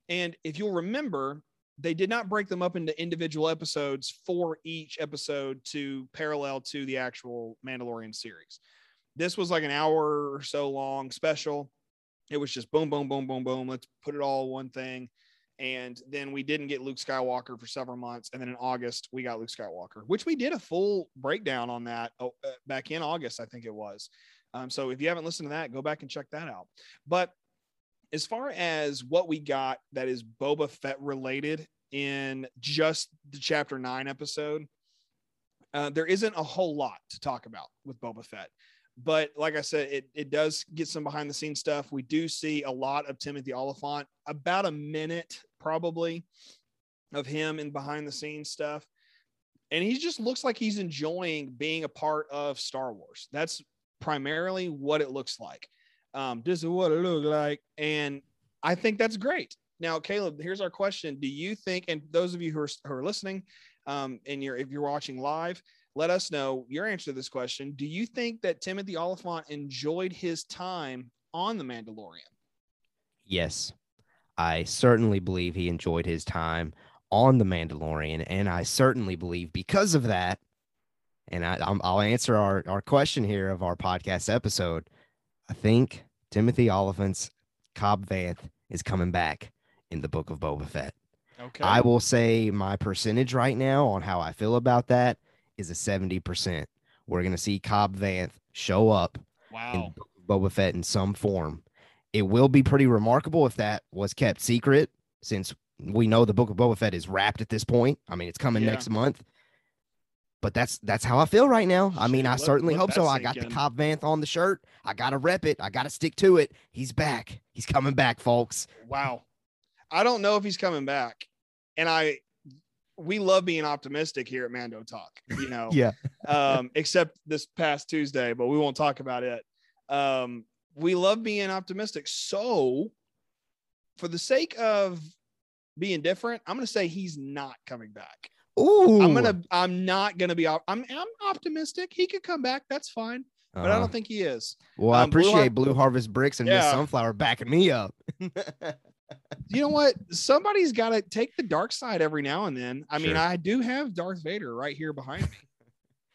and if you'll remember they did not break them up into individual episodes for each episode to parallel to the actual Mandalorian series. This was like an hour or so long special. It was just boom, boom, boom, boom, boom. Let's put it all one thing. And then we didn't get Luke Skywalker for several months. And then in August, we got Luke Skywalker, which we did a full breakdown on that oh, uh, back in August, I think it was. Um, so if you haven't listened to that, go back and check that out. But as far as what we got that is Boba Fett related in just the chapter nine episode, Uh, there isn't a whole lot to talk about with Boba Fett, but like I said, it it does get some behind the scenes stuff. We do see a lot of Timothy Olyphant, about a minute probably of him in behind the scenes stuff. And he just looks like he's enjoying being a part of Star Wars. That's primarily what it looks like. Um, this is what it looks like. And I think that's great. Now, Caleb, here's our question. Do you think, and those of you who are, who are listening, um, and you're if you're watching live, let us know your answer to this question. Do you think that Timothy Olyphant enjoyed his time on The Mandalorian? Yes, I certainly believe he enjoyed his time on The Mandalorian. And I certainly believe because of that, and I, will answer our, our question here of our podcast episode. I think Timothy Olyphant's Cobb Vanth is coming back in the book of Boba Fett. Okay. I will say my percentage right now on how I feel about that is a 70%. We're going to see Cobb Vanth show up wow. in Boba Fett in some form. It will be pretty remarkable if that was kept secret since we know the book of Boba Fett is wrapped at this point. I mean, it's coming Yeah. next month. But that's that's how I feel right now. I mean, Shit, I let- certainly let hope so. I got the. Cobb Vanth on the shirt. I gotta rep it. I gotta stick to it. He's back. He's coming back, folks. Wow. I don't know if he's coming back. And I we love being optimistic here at Mando Talk, you know. Yeah. um, except this past Tuesday, but we won't talk about it. Um, we love being optimistic. So for the sake of being different, I'm gonna say he's not coming back. Ooh. I'm gonna I'm not gonna be I'm I'm optimistic. He could come back, that's fine. But I Uh-huh. don't think he is. Well, I um, Blue Har- appreciate Blue Harvest Bricks and Miss Sunflower backing me up. you know what? Somebody's got to take the dark side every now and then. I mean, I do have Darth Vader right here behind me.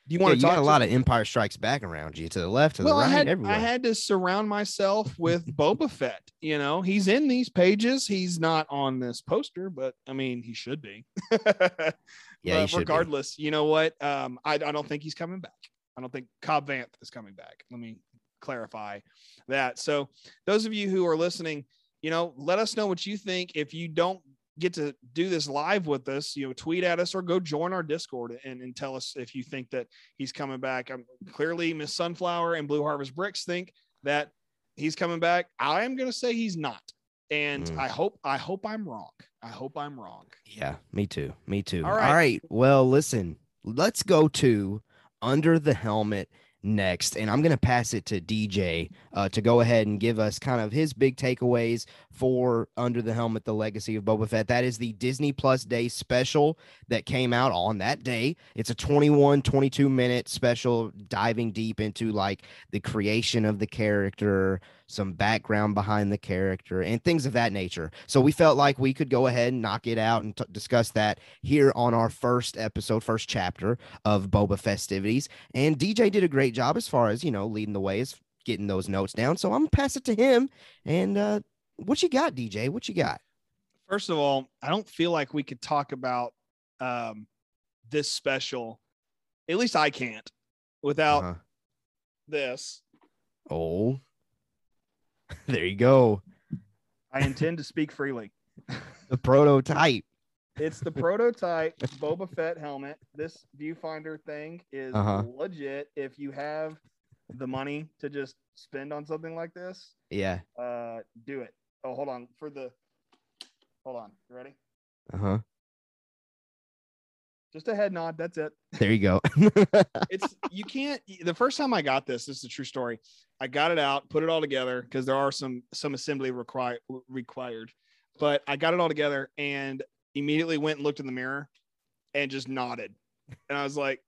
Do you want you to talk got a lot of Empire Strikes Back around you to the left, to well, the right, I had everywhere. I had to surround myself with Boba Fett. You know, he's in these pages. He's not on this poster, but I mean, he should be. yeah, you should be. regardless, you know what? Um, I, I don't think he's coming back. I don't think Cobb Vanth is coming back. Let me clarify that. So, those of you who are listening, you know, let us know what you think. If you don't get to do this live with us, you know, tweet at us or go join our Discord and, and tell us if you think that he's coming back. Um, clearly, Miss Sunflower and Blue Harvest Bricks think that he's coming back. I am going to say he's not. And Mm. I hope I hope I'm wrong. I hope I'm wrong. Yeah, me too. Me too. All All right. right. Well, listen, let's go to Under the Helmet next. And I'm going to pass it to DJ uh, to go ahead and give us kind of his big takeaways for Under the Helmet, The Legacy of Boba Fett. That is the Disney Plus Day special that came out on that day. It's a 21, 22 minute special diving deep into like the creation of the character, some background behind the character, and things of that nature. So we felt like we could go ahead and knock it out and t- discuss that here on our first episode, first chapter of Boba festivities. And DJ did a great job as far as you know leading the way, as getting those notes down. So I'm gonna pass it to him. And uh, what you got, DJ? What you got? First of all, I don't feel like we could talk about um, this special. At least I can't without Uh-huh. this. Oh, there you go. I intend to speak freely. The prototype. It's the prototype Boba Fett helmet. This viewfinder thing is Uh-huh. legit. If you have the money to just spend on something like this, Yeah. uh, do it. Oh, hold on for the. Hold on. You ready? Uh huh. Just a head nod. That's it. There you go. it's you can't the first time i got this this is a true story i got it out put it all together because there are some some assembly required required but i got it all together and immediately went and looked in the mirror and just nodded and i was like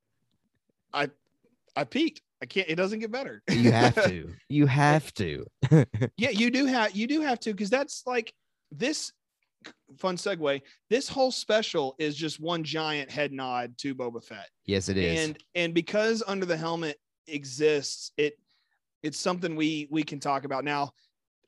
i i peaked i can't it doesn't get better you have to. You have to. yeah you do have you do have to because that's like this fun segue this whole special is just one giant head nod to boba fett yes, it is. and and because under the helmet exists it it's something we we can talk about now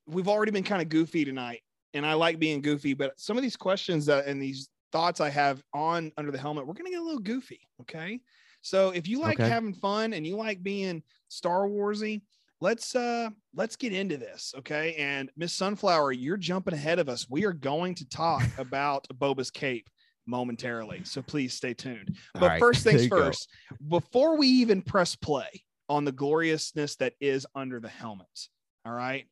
we've already been kind of goofy tonight and i like being goofy but some of these questions that and these thoughts i have on under the helmet we're gonna get a little goofy okay so if you like Okay. having fun and you like being star warsy let's uh let's get into this okay and miss sunflower you're jumping ahead of us we are going to talk about boba's cape momentarily. So please stay tuned. But right, first things you go. first, before we even press play on the gloriousness that is under the helmet, all right,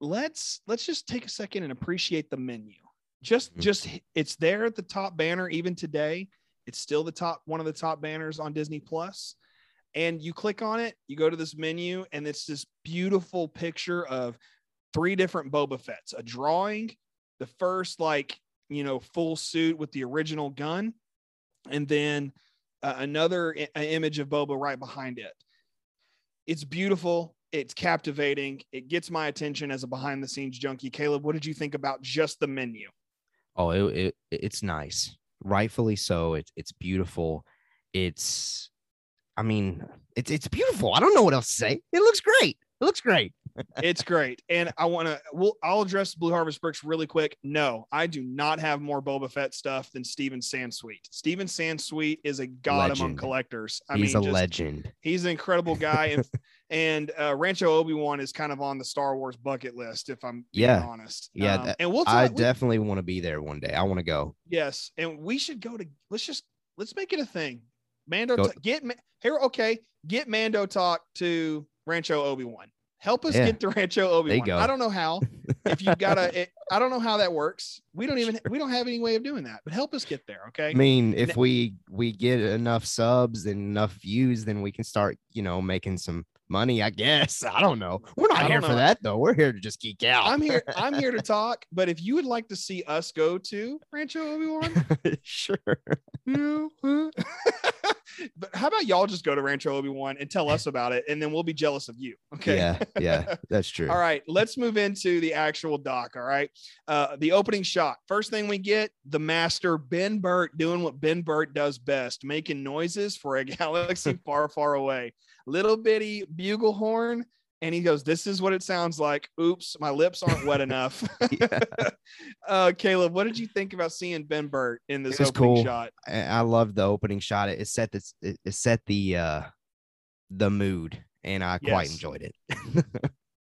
let's let's just take a second and appreciate the menu. Just Mhm. just it's there at the top banner even today. It's still the top one of the top banners on Disney Plus. And you click on it, you go to this menu, and it's this beautiful picture of three different Boba Fett's, a drawing, the first like you know full suit with the original gun, and then uh, another i- image of Boba right behind it. It's beautiful. It's captivating. It gets my attention as a behind the scenes junkie. Caleb, what did you think about just the menu? Oh, it, it it's nice, rightfully so. It's it's beautiful. It's, I mean, it's it's beautiful. I don't know what else to say. It looks great. It looks great. It's great. And I want to, we'll, I'll address Blue Harvest Bricks really quick. No, I do not have more Boba Fett stuff than Steven Sansweet. Steven Sansweet is a god among collectors. I He's mean, a just- legend. He's an incredible guy. and and uh, Rancho Obi Wan is kind of on the Star Wars bucket list, if I'm being Yeah. honest. Yeah, Um, that- and we'll I talk. we- definitely want to be there one day. I want to go. yes, and we should go to. Let's just let's make it a thing. Mando, Go- get here. Okay, get Mando talk to Rancho Obi Wan. Help us Yeah. get to Rancho Obi Wan. I don't know how. If you gotta, it, I don't know how that works. We don't even we don't have any way of doing that. But help us get there. Okay. I mean, if we we get enough subs and enough views, then we can start, you know, making some money. I guess. I don't know. We're not here for that though. We're here to just geek out. I'm here. I'm here to talk. But if you would like to see us go to Rancho Obi Wan, sure. you know, but how about y'all just go to Rancho Obi Wan and tell us about it, and then we'll be jealous of you. Okay. Yeah, yeah, that's true. All right, let's move into the actual doc. All right. Uh, the opening shot. First thing we get the master Ben Burtt doing what Ben Burtt does best, making noises for a galaxy far, far away. Little bitty bugle horn. And he goes, This is what it sounds like. Oops, my lips aren't wet enough. Uh, Caleb, what did you think about seeing Ben Burtt in this opening cool. shot? I, I love the opening shot. It, set this it, set the uh the mood and I quite enjoyed it.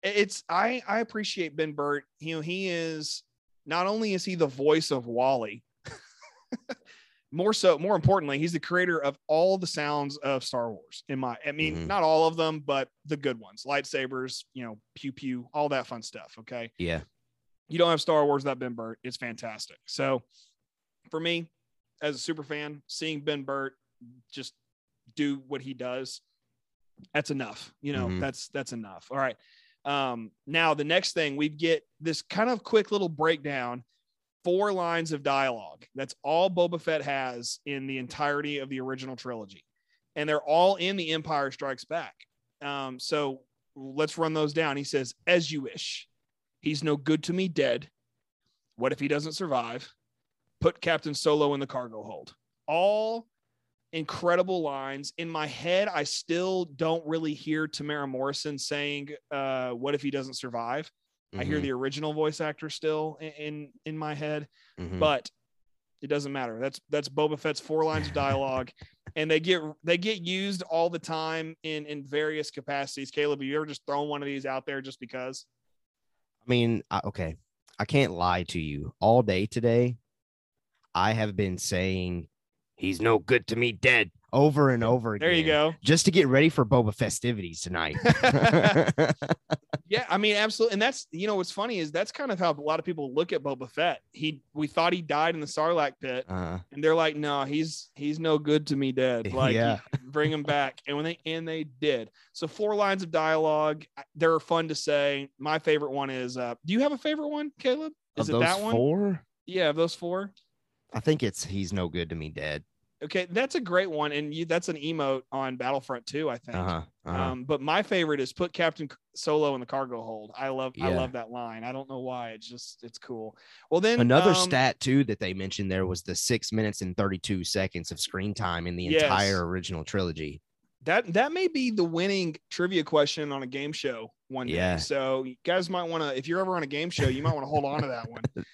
it's I I appreciate Ben Burtt. You know, he is not only is he the voice of WALL-E, more so, more importantly, he's the creator of all the sounds of Star Wars. In my, I mean, Mhm. not all of them, but the good ones, lightsabers, you know, pew pew, all that fun stuff. Okay, yeah. you don't have Star Wars without Ben Burtt. It's fantastic. So, for me, as a super fan, seeing Ben Burtt just do what he does, that's enough. You know, Mhm. that's that's enough. All right. Um, now the next thing we get this kind of quick little breakdown, four lines of dialogue. That's all Boba Fett has in the entirety of the original trilogy, and they're all in the Empire Strikes Back. Um, so let's run those down. He says, "As you wish." He's no good to me dead. What if he doesn't survive? Put Captain Solo in the cargo hold. All incredible lines. In my head, I still don't really hear Temuera Morrison saying, uh, what if he doesn't survive? I hear Mhm, the original voice actor still in, in in my head, mhm. but it doesn't matter. That's that's Boba Fett's four lines of dialogue, and they get they get used all the time in in various capacities. Caleb, have you ever just thrown one of these out there just because? I mean, I, okay, I can't lie to you. All day today, I have been saying he's no good to me dead over and over again. There you go. Just to get ready for Boba festivities tonight. Yeah, I mean, absolutely. And that's you know what's funny is that's kind of how a lot of people look at Boba Fett. He we thought he died in the Sarlacc pit, uh, and they're like, no, he's he's no good to me dead. Like, Yeah. bring him back. And when they and they did. So four lines of dialogue. They're fun to say. My favorite one is. uh Do you have a favorite one, Caleb? Is of it those that one? four, Yeah, of those four. I think it's he's no good to me dead. Okay, that's a great one, and you that's an emote on Battlefront 2, I think. Uh huh. Uh-huh. Um, but my favorite is put Captain Solo in the cargo hold. I love I love that line. I don't know why. It's just it's cool. Well then Another um, stat too that they mentioned there was the six minutes and thirty two seconds of screen time in the Yes. entire original trilogy. that that may be the winning trivia question on a game show one day. Yeah. So you guys might want to if you're ever on a game show, you might want to hold on to that one.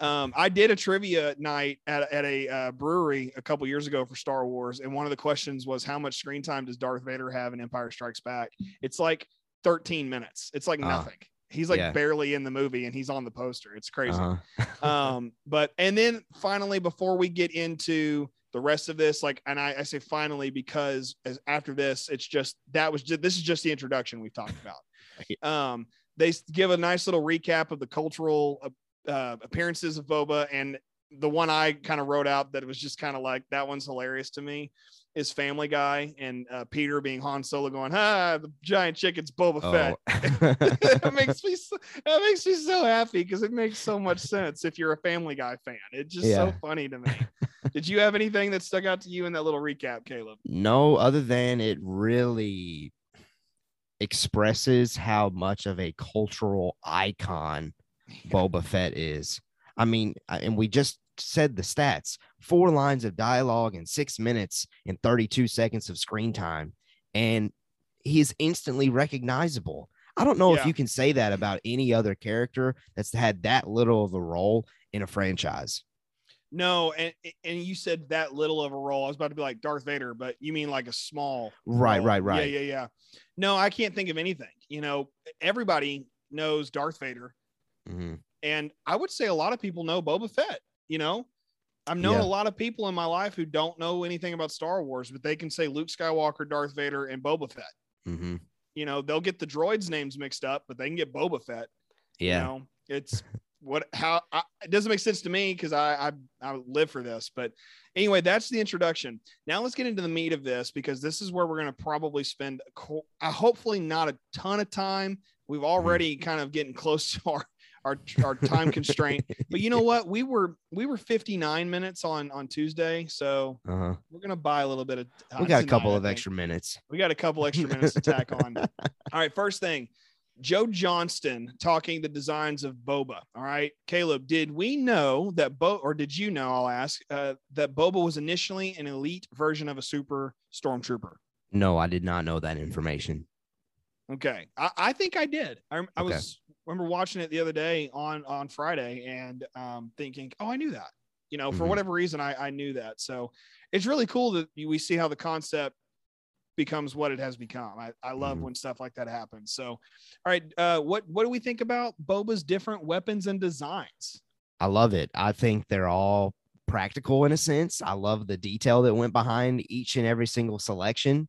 Um, I did a trivia night at, at a uh, brewery a couple years ago for Star Wars, and one of the questions was how much screen time does Darth Vader have in Empire Strikes Back? It's like 13 minutes. It's like Ah. nothing. He's like Yeah. barely in the movie and he's on the poster. It's crazy. Uh-huh. um but and then finally before we get into the rest of this like and I, I say finally because as after this it's just that was just this is just the introduction we've talked about um they give a nice little recap of the cultural uh, appearances of boba and the one i kind of wrote out that was just kind of like that one's hilarious to me is family guy and uh, peter being han solo going ah the giant chicken's boba fett Oh. it makes me so, that makes me so happy because it makes so much sense if you're a Family Guy fan. It's just so funny to me. Did you have anything that stuck out to you in that little recap, Caleb? no, other than it really expresses how much of a cultural icon Boba Fett is. I mean, and we just said the stats four lines of dialogue in six minutes and 32 seconds of screen time. And he is instantly recognizable. I don't know Yeah. if you can say that about any other character that's had that little of a role in a franchise. No, and and you said that little of a role. I was about to be like Darth Vader, but you mean like a small. Right, role. right, right. Yeah, yeah, yeah. No, I can't think of anything. You know, everybody knows Darth Vader, Mhm. and I would say a lot of people know Boba Fett. You know, I've known Yeah. a lot of people in my life who don't know anything about Star Wars, but they can say Luke Skywalker, Darth Vader, and Boba Fett. Mhm. You know, they'll get the droids' names mixed up, but they can get Boba Fett. Yeah. You know, it's what how I, it doesn't make sense to me because I, I I live for this. But anyway, that's the introduction. Now let's get into the meat of this because this is where we're going to probably spend a co- uh, hopefully not a ton of time. We've already kind of getting close to our our our time constraint. But you know what? We were we were 59 minutes on on Tuesday, so Uh-huh. we're gonna buy a little bit of. We time got a couple I of think. extra minutes. We got a couple extra minutes to tack on. All right, first thing, Joe Johnston talking the designs of Boba. All right, Caleb, did we know that Bo or did you know? I'll ask uh, that Boba was initially an elite version of a super stormtrooper. No, I did not know that information. Okay, I, I think I did. I, I Okay. was remember watching it the other day on on Friday and um, thinking, oh, I knew that. You know, for Mhm. whatever reason, I, I knew that. So it's really cool that we see how the concept becomes what it has become. I, I love Mhm. when stuff like that happens. So, all right, uh, what what do we think about Boba's different weapons and designs? I love it. I think they're all practical in a sense. I love the detail that went behind each and every single selection.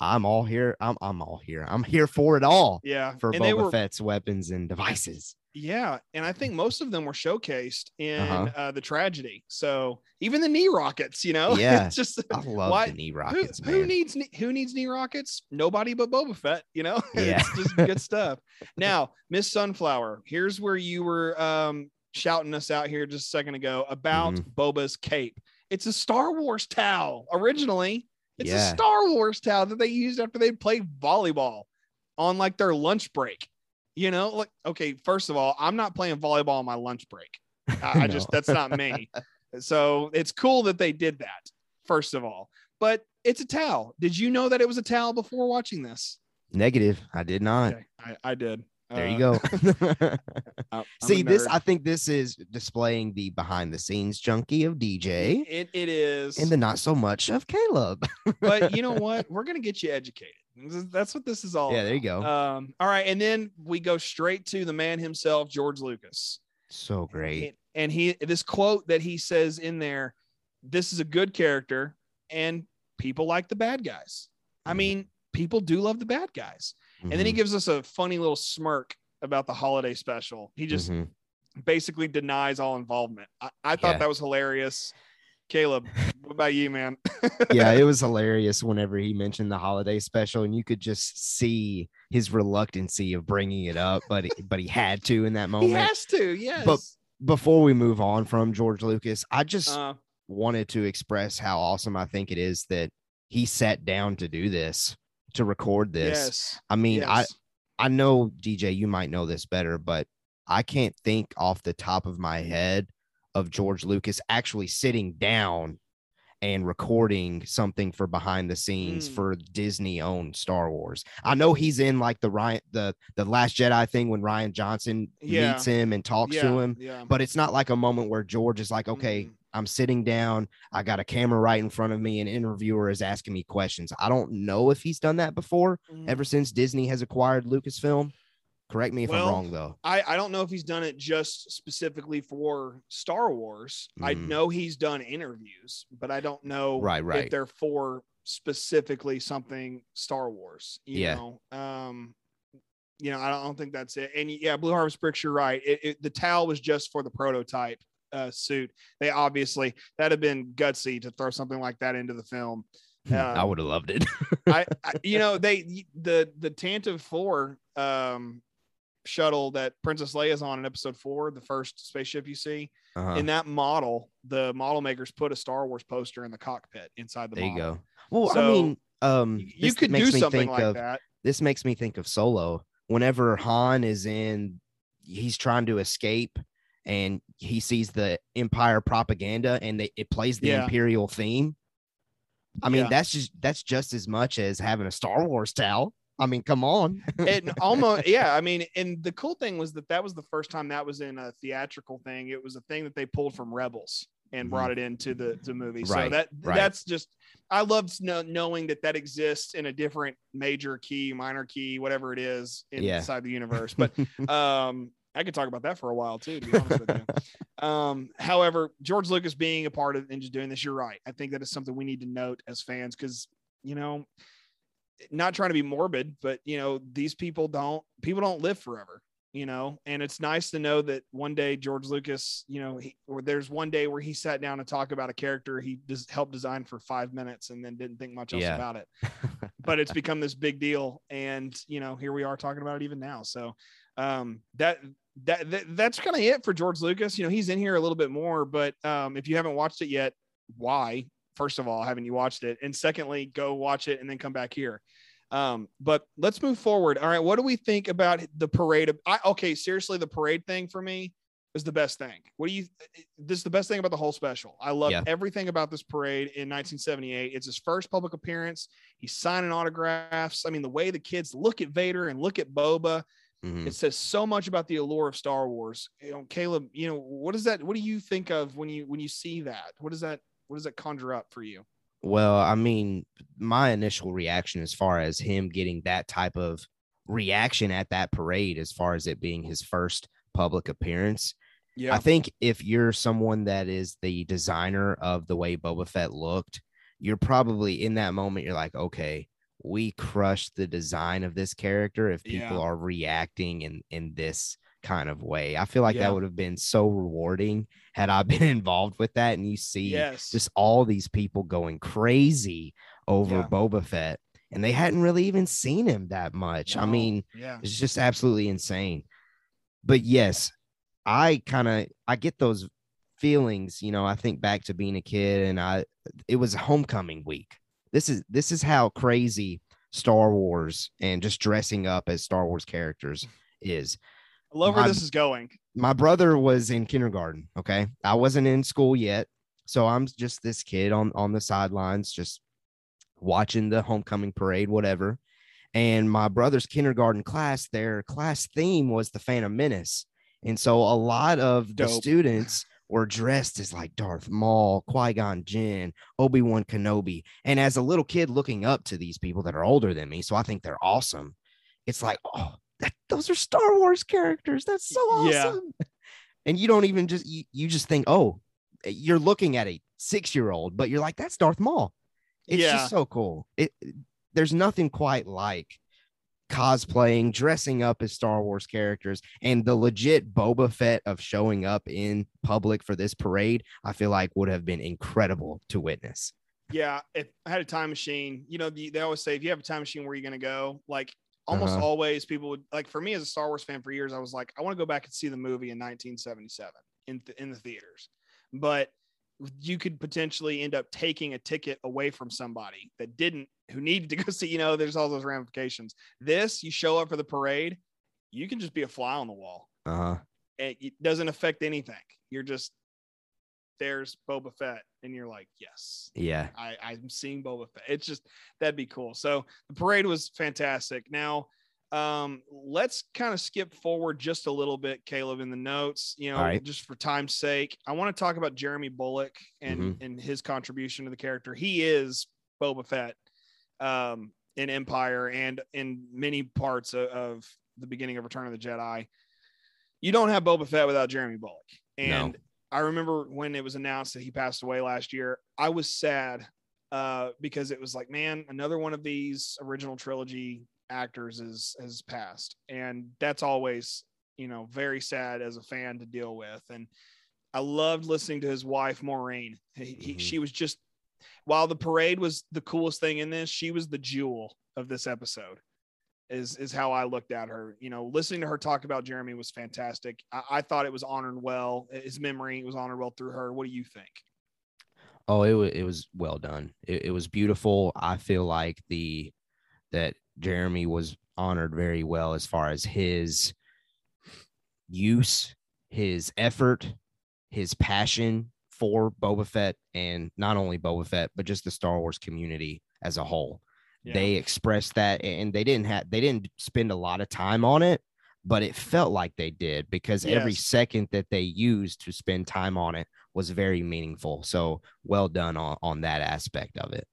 I'm all here. I'm I'm all here. I'm here for it all Yeah, for and Boba were Fett's weapons and devices. yeah, and I think most of them were showcased in Uh-huh. uh, the tragedy. So even the knee rockets, you know, Yeah. it's just I love Why- the knee rockets, who man. needs who needs knee rockets? Nobody but Boba Fett. You know, Yeah. it's just good stuff. Now, Miss Sunflower, here's where you were um, shouting us out here just a second ago about Mm-hmm. Boba's cape. It's a Star Wars towel originally. It's a Star Wars towel that they used after they played volleyball on like their lunch break. You know, like okay, first of all, I'm not playing volleyball on my lunch break. I, I just that's not me. So it's cool that they did that, first of all. But it's a towel. Did you know that it was a towel before watching this? Negative. I did not. Okay, I, I did. There you Uh, go. I'm- I'm See, this. I think this is displaying the behind the scenes junkie of DJ It, it is. and the not so much of Caleb. but you know what? We're gonna get you educated. That's what this is all. yeah, there you go. Um, all right, and then we go straight to the man himself, George Lucas. so great. And- and he this quote that he says in there this is a good character and people like the bad guys i Mhm. mean people do love the bad guys and then he Mhm, gives us a funny little smirk about the holiday special. He just mhm. basically denies all involvement. I, I thought Yeah. that was hilarious. Caleb what about you man? Yeah, it was hilarious whenever he mentioned the holiday special, and you could just see his reluctancy of bringing it up, but he, but he had to in that moment. he has to yes. But Before we move on from George Lucas, I just uh, wanted to express how awesome I think it is that he sat down to do this, to record this. yes I mean, I. I know DJ, you might know this better, but I can't think off the top of my head of George Lucas actually sitting down and recording something for behind the scenes Mm. for Disney owned Star Wars. I know he's in like the Rian the the Last Jedi thing when Rian Johnson Yeah. meets him and talks yeah, to him, yeah but it's not like a moment where George is like, okay, Mm. I'm sitting down, I got a camera right in front of me, an interviewer is asking me questions. I don't know if he's done that before Mm. ever since Disney has acquired Lucasfilm. Correct me if Well, I'm wrong though. I, I don't know if he's done it just specifically for Star Wars. I Mhm. know he's done interviews, but I don't know Right, right. if they're for specifically something Star Wars. You Yeah. know, um, you know, I don't, I don't think that's it. And yeah, Blue Harvest Bricks, you're right. It, it, the towel was just for the prototype uh, suit. They obviously that'd have been gutsy to throw something like that into the film. I um, would have loved it. I, I you know they the the Tantive Four um shuttle that Princess Leia is on in episode four, the first spaceship you see. Uh-huh. In that model, the model makers put a Star Wars poster in the cockpit inside the there you go. Well, I mean, um, You could makes do me something like of, that. This makes me think of Solo. Whenever Han is in, he's trying to escape, and he sees the Empire propaganda, and they, it plays the Yeah. Imperial theme. I mean, Yeah. that's just that's just as much as having a Star Wars towel. I mean, come on. and almost yeah i mean and the cool thing was that that was the first time that was in a theatrical thing it was a thing that they pulled from rebels and Mhm. brought it into the, the movie so that right. that's just i love know, knowing that that exists in a different major key minor key whatever it is Yeah. inside the universe but um i could talk about that for a while too to be honest with you um however george lucas being a part of and just doing this you're right i think that is something we need to note as fans because you know not trying to be morbid, but you know, these people don't people don't live forever, you know, and it's nice to know that one day George Lucas, you know, he, or there's one day where he sat down and talked about a character he just helped design for five minutes and then didn't think much else Yeah. about it. But it's become this big deal, and you know, here we are talking about it even now. So um, that that, that that's kind of it for George Lucas. You know, he's in here a little bit more, but um, if you haven't watched it yet, why? First of all, haven't you watched it? And secondly, go watch it and then come back here. Um, but let's move forward. All right, what do we think about the parade? Of, I, okay, seriously, the parade thing for me is the best thing. What do you? This is the best thing about the whole special. I love Yeah. everything about this parade in 1978. It's his first public appearance. He's signing autographs. I mean, the way the kids look at Vader and look at Boba, Mhm. it says so much about the allure of Star Wars. You know, Caleb, you know, what is that? What do you think of when you when you see that? What does that what does that conjure up for you? Well, I mean, my initial reaction as far as him getting that type of reaction at that parade, as far as it being his first public appearance, Yeah. I think if you're someone that is the designer of the way Boba Fett looked, you're probably in that moment, you're like, okay, we crushed the design of this character if people Yeah. are reacting in in this kind of way. I feel like Yeah. that would have been so rewarding had I been involved with that. And you see yes. just all these people going crazy over Yeah. Boba Fett, and they hadn't really even seen him that much. I mean, yeah. it's just absolutely insane. But yes, I kind of I get those feelings, you know, I think back to being a kid and I it was homecoming week. This is this is how crazy Star Wars and just dressing up as Star Wars characters is. I love where my- this is going. My brother was in kindergarten, okay? I wasn't in school yet. So I'm just this kid on on the sidelines just watching the homecoming parade whatever. And my brother's kindergarten class, their class theme was the Phantom Menace. And so a lot of the students were dressed as like Darth Maul, Qui Gon Jinn, Obi Wan Kenobi. And as a little kid looking up to these people that are older than me, so I think they're awesome. It's like, oh, that, those are Star Wars characters. That's so Yeah. awesome. And you don't even just, you, you just think, oh, eh, you're looking at a six year old, but you're like, that's Darth Maul. It's Yeah. just so cool. It, there's nothing quite like cosplaying, dressing up as Star Wars characters, and the legit Boba Fett of showing up in public for this parade, I feel like would have been incredible to witness. Yeah. If I had a time machine, you know, they always say if you have a time machine, where are you going to go? Like almost Uh-huh. always people would like for me as a Star Wars fan for years, I was like, I want to go back and see the movie in 1977 in, th- in the theaters. But you could potentially end up taking a ticket away from somebody that didn't, who needed to go see, you know, there's all those ramifications. This, you show up for the parade, you can just be a fly on the wall. Uh huh. and it doesn't affect anything. You're just there's Boba Fett, and you're like, yes, Yeah. I, I'm seeing Boba Fett. It's just that'd be cool. So the parade was fantastic. Now, um, let's kind of skip forward just a little bit, Caleb, in the notes. You know, right. just for time's sake, I want to talk about Jeremy Bulloch and Mm-hmm. and his contribution to the character. He is Boba Fett um, in Empire and in many parts of, of the beginning of Return of the Jedi. You don't have Boba Fett without Jeremy Bulloch. And I remember when it was announced that he passed away last year, I was sad uh, because it was like, man, another one of these original trilogy actors is has passed, and that's always you know very sad as a fan to deal with. And I loved listening to his wife Maureen. He, he, Mhm. she was just while the parade was the coolest thing in this, she was the jewel of this episode. Is is how I looked at her. You know, listening to her talk about Jeremy was fantastic. I, I thought it was honored well. His memory was honored well through her. What do you think? Oh, it was it was well done. It, it was beautiful. I feel like the that Jeremy was honored very well as far as his use, his effort, his passion for Boba Fett, and not only Boba Fett, but just the Star Wars community as a whole. They expressed that, and they didn't have they didn't spend a lot of time on it, but it felt like they did because every second that they used to spend time on it was very meaningful. So well done on, on that aspect of it.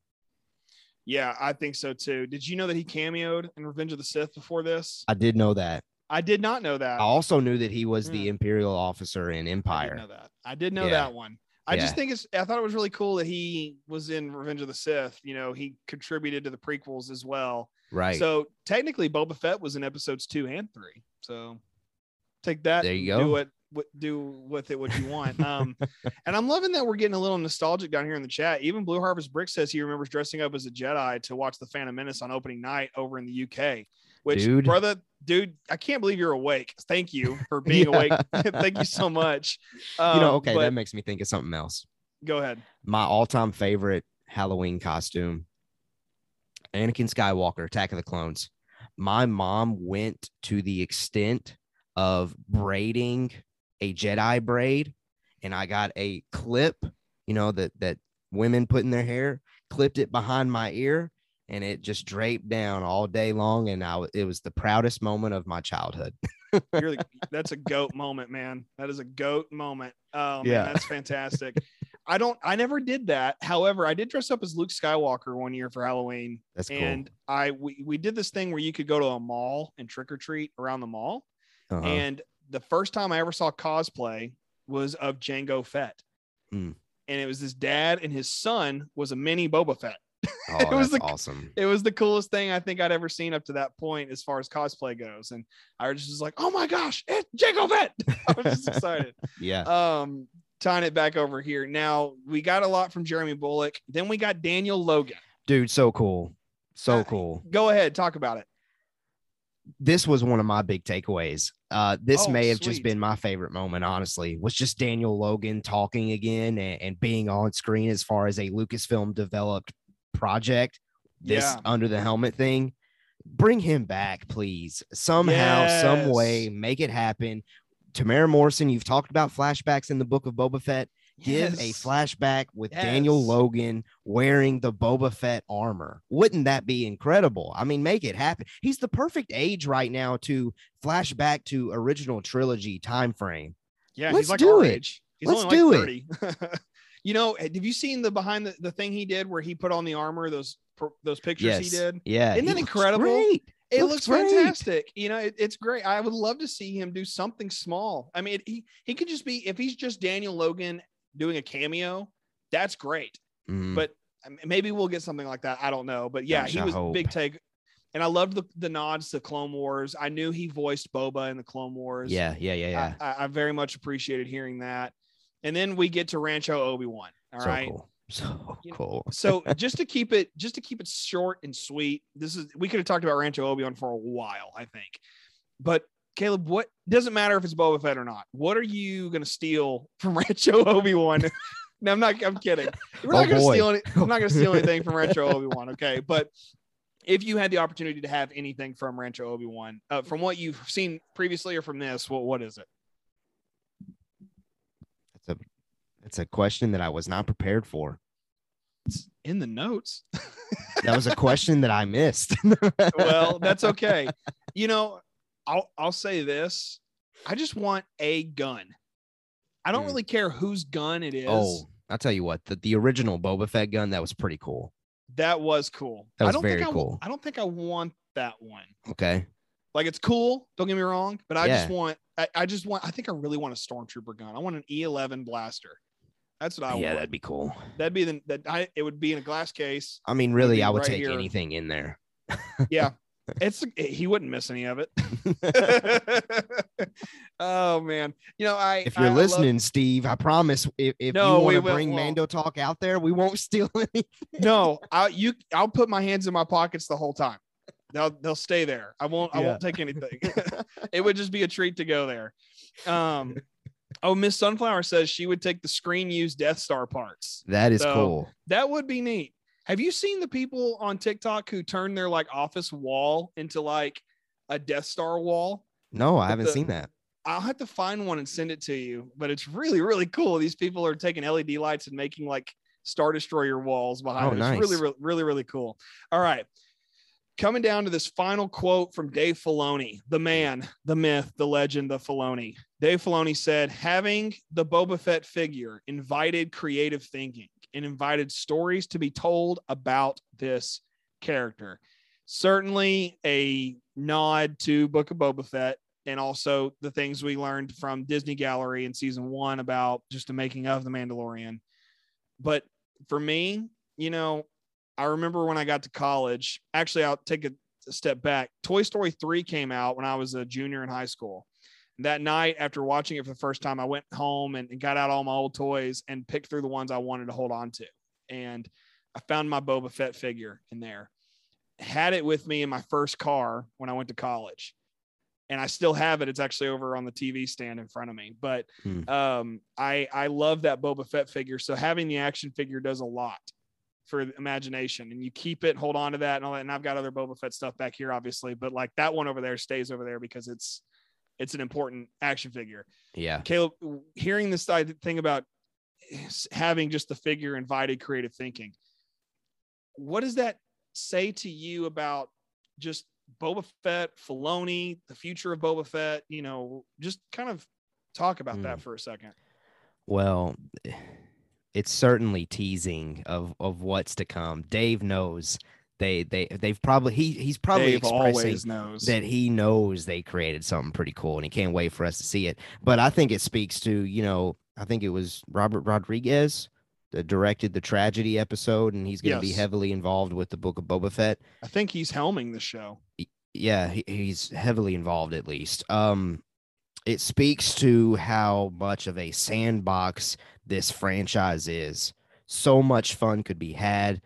Yeah, I think so too. Did you know that he cameoed in Revenge of the Sith before this? I did know that. I did not know that. I also knew that he was the Hmm. Imperial officer in I Empire. know that. I did know Yeah. that one. I just think it's. I thought it was really cool that he was in Revenge of the Sith. You know, he contributed to the prequels as well. Right. So technically, Boba Fett was in episodes two and three. So take that. There you and Do go. it. What- Do with it what you want. Um, and I'm loving that we're getting a little nostalgic down here in the chat. Even Blue Harvest Brick says he remembers dressing up as a Jedi to watch the Phantom Menace on opening night over in the UK. Which, Dude. brother, dude, I can't believe you're awake. Thank you for being awake. Thank you so much. you know, Um, okay, but that makes me think of something else. go ahead. My all-time favorite Halloween costume, Anakin Skywalker, Attack of the Clones. My mom went to the extent of braiding a Jedi braid, and I got a clip, you know, that that women put in their hair, clipped it behind my ear, and it just draped down all day long. And I it was the proudest moment of my childhood. You're the, that's a goat moment, man. That is a goat moment. Oh man, Yeah. that's fantastic. I don't I never did that. However, I did dress up as Luke Skywalker one year for Halloween. That's cool. And I we, we did this thing where you could go to a mall and trick or treat around the mall. Uh-huh. And the first time I ever saw cosplay was of Jango Fett. Hmm. And it was his dad and his son was a mini Boba Fett. oh, it was the- awesome. It was the coolest thing I think I'd ever seen up to that point as far as cosplay goes. And I was just like, oh my gosh, it's Jango Fett. I was just excited. Yeah. Um, tying it back over here. Now we got a lot from Jeremy Bulloch. Then we got Daniel Logan. Dude, so cool. So Uh, cool. Go ahead, talk about it. This was one of my big takeaways. Uh, this Oh, may have just been my favorite moment, honestly, was just Daniel Logan talking again and, and being on screen as far as a Lucasfilm developed project. This Yeah. under the helmet thing. Bring him back, please. Somehow, some way, make it happen. Temuera Morrison, you've talked about flashbacks in the book of Boba Fett. Give a flashback with Daniel Logan wearing the Boba Fett armor. Wouldn't that be incredible? I mean, make it happen. He's the perfect age right now to flash back to original trilogy time frame. Yeah, Let's he's like do it. He's Let's only do like it. you know, have you seen the behind the, the thing he did where he put on the armor, those those pictures he did? Yeah. Isn't that incredible? great. It Looks looks, fantastic. You know, it- it's great. I would love to see him do something small. I mean, he he could just be if he's just Daniel Logan doing a cameo, that's great. Mhm. But maybe we'll get something like that. I don't know. But yeah, Gosh, he was big take. And I loved the, the nods to Clone Wars. I knew he voiced Boba in the Clone Wars. yeah, yeah, yeah, yeah. I, I, very much appreciated hearing that. And then we get to Rancho Obi Wan. All so right. cool. So cool. so just to keep it just to keep it short and sweet, this is we could have talked about Rancho Obi Wan for a while, I think. But Caleb, what doesn't matter if it's Boba Fett or not. What are you gonna steal from Rancho Obi Wan? no, I'm not. I'm kidding. We're not Oh, gonna boy. steal. Any, I'm not gonna steal anything from Rancho Obi Wan. Okay, but if you had the opportunity to have anything from Rancho Obi Wan, uh, from what you've seen previously or from this, what what is it? That's a that's a question that I was not prepared for. It's in the notes. That was a question that I missed. well, that's okay. You know, I'll I'll say this. I just want a gun. I don't Hmm. really care whose gun it is. Oh, I'll tell you what, the, the original Boba Fett gun, that was pretty cool. that was cool. That was I don't very think I, cool. I don't think I want that one. Okay. Like it's cool. Don't get me wrong, but I just want. I, I just want. I think I really want a stormtrooper gun. I want an E11 blaster. That's what I yeah, want. Yeah, that'd be cool. That'd be the that. I it would be in a glass case. I mean, really, I would right take here. anything in there. Yeah, it's he wouldn't miss any of it. oh man, you know I. If you're I love- listening, Steve, I promise if, if No, you we want to will- bring well- Mando talk out there, we won't steal any. no, I you I'll put my hands in my pockets the whole time. They'll they'll stay there. I won't I won't take anything. it would just be a treat to go there. Um oh Miss Sunflower says she would take the screen used Death Star parts. That is So- cool. That would be neat. Have you seen the people on TikTok who turn their like office wall into like a Death Star wall? No, I haven't the- seen that. I'll have to find one and send it to you, but it's really, really cool. These people are taking LED lights and making like Star Destroyer walls behind Oh, it. It's nice. really, really, really, really cool. All right. Coming down to this final quote from Dave Filoni, the man, the myth, the legend, the Filoni. Dave Filoni said, having the Boba Fett figure invited creative thinking and invited stories to be told about this character. Certainly a nod to Book of Boba Fett and also the things we learned from Disney Gallery in season one about just the making of the Mandalorian. But for me, you know, I remember when I got to college, actually, I'll take a, step back. Toy Story 3 came out when I was a junior in high school. That night, after watching it for the first time, I went home and, and got out all my old toys and picked through the ones I wanted to hold on to. And I found my Boba Fett figure in there. Had it with me in my first car when I went to college and I still have it. It's actually over on the TV stand in front of me. But Hmm. um, I I love that Boba Fett figure. So having the action figure does a lot for imagination, and you keep it, hold on to that, and all that. And I've got other Boba Fett stuff back here, obviously, but like that one over there stays over there because it's it's an important action figure. Yeah. Caleb, hearing this thing about having just the figure invited creative thinking, what does that say to you about just Boba Fett, Filoni, the future of Boba Fett? You know, just kind of talk about that Mm. for a second. Well, it's certainly teasing of of what's to come. Dave knows they they they've probably he he's probably Dave expressing always knows that he knows they created something pretty cool and he can't wait for us to see it. But I think it speaks to, you know, I think it was Robert Rodriguez that directed the tragedy episode and he's going to be heavily involved with the book of Boba Fett. I think he's helming the show. Yeah, he, he's heavily involved at least. Um it speaks to how much of a sandbox this franchise is. So much fun could be had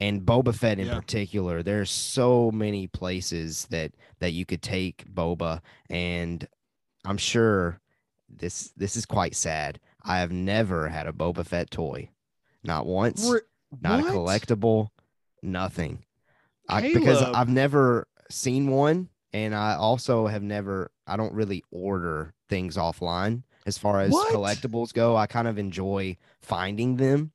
and Boba Fett in Yeah. particular, there's so many places that that you could take Boba, and I'm sure this this is quite sad. I have never had a Boba Fett toy, not once, not a collectible, nothing. I, because I've never seen one, and I also have never. I don't really order things offline as far as What? collectibles go. I kind of enjoy finding them.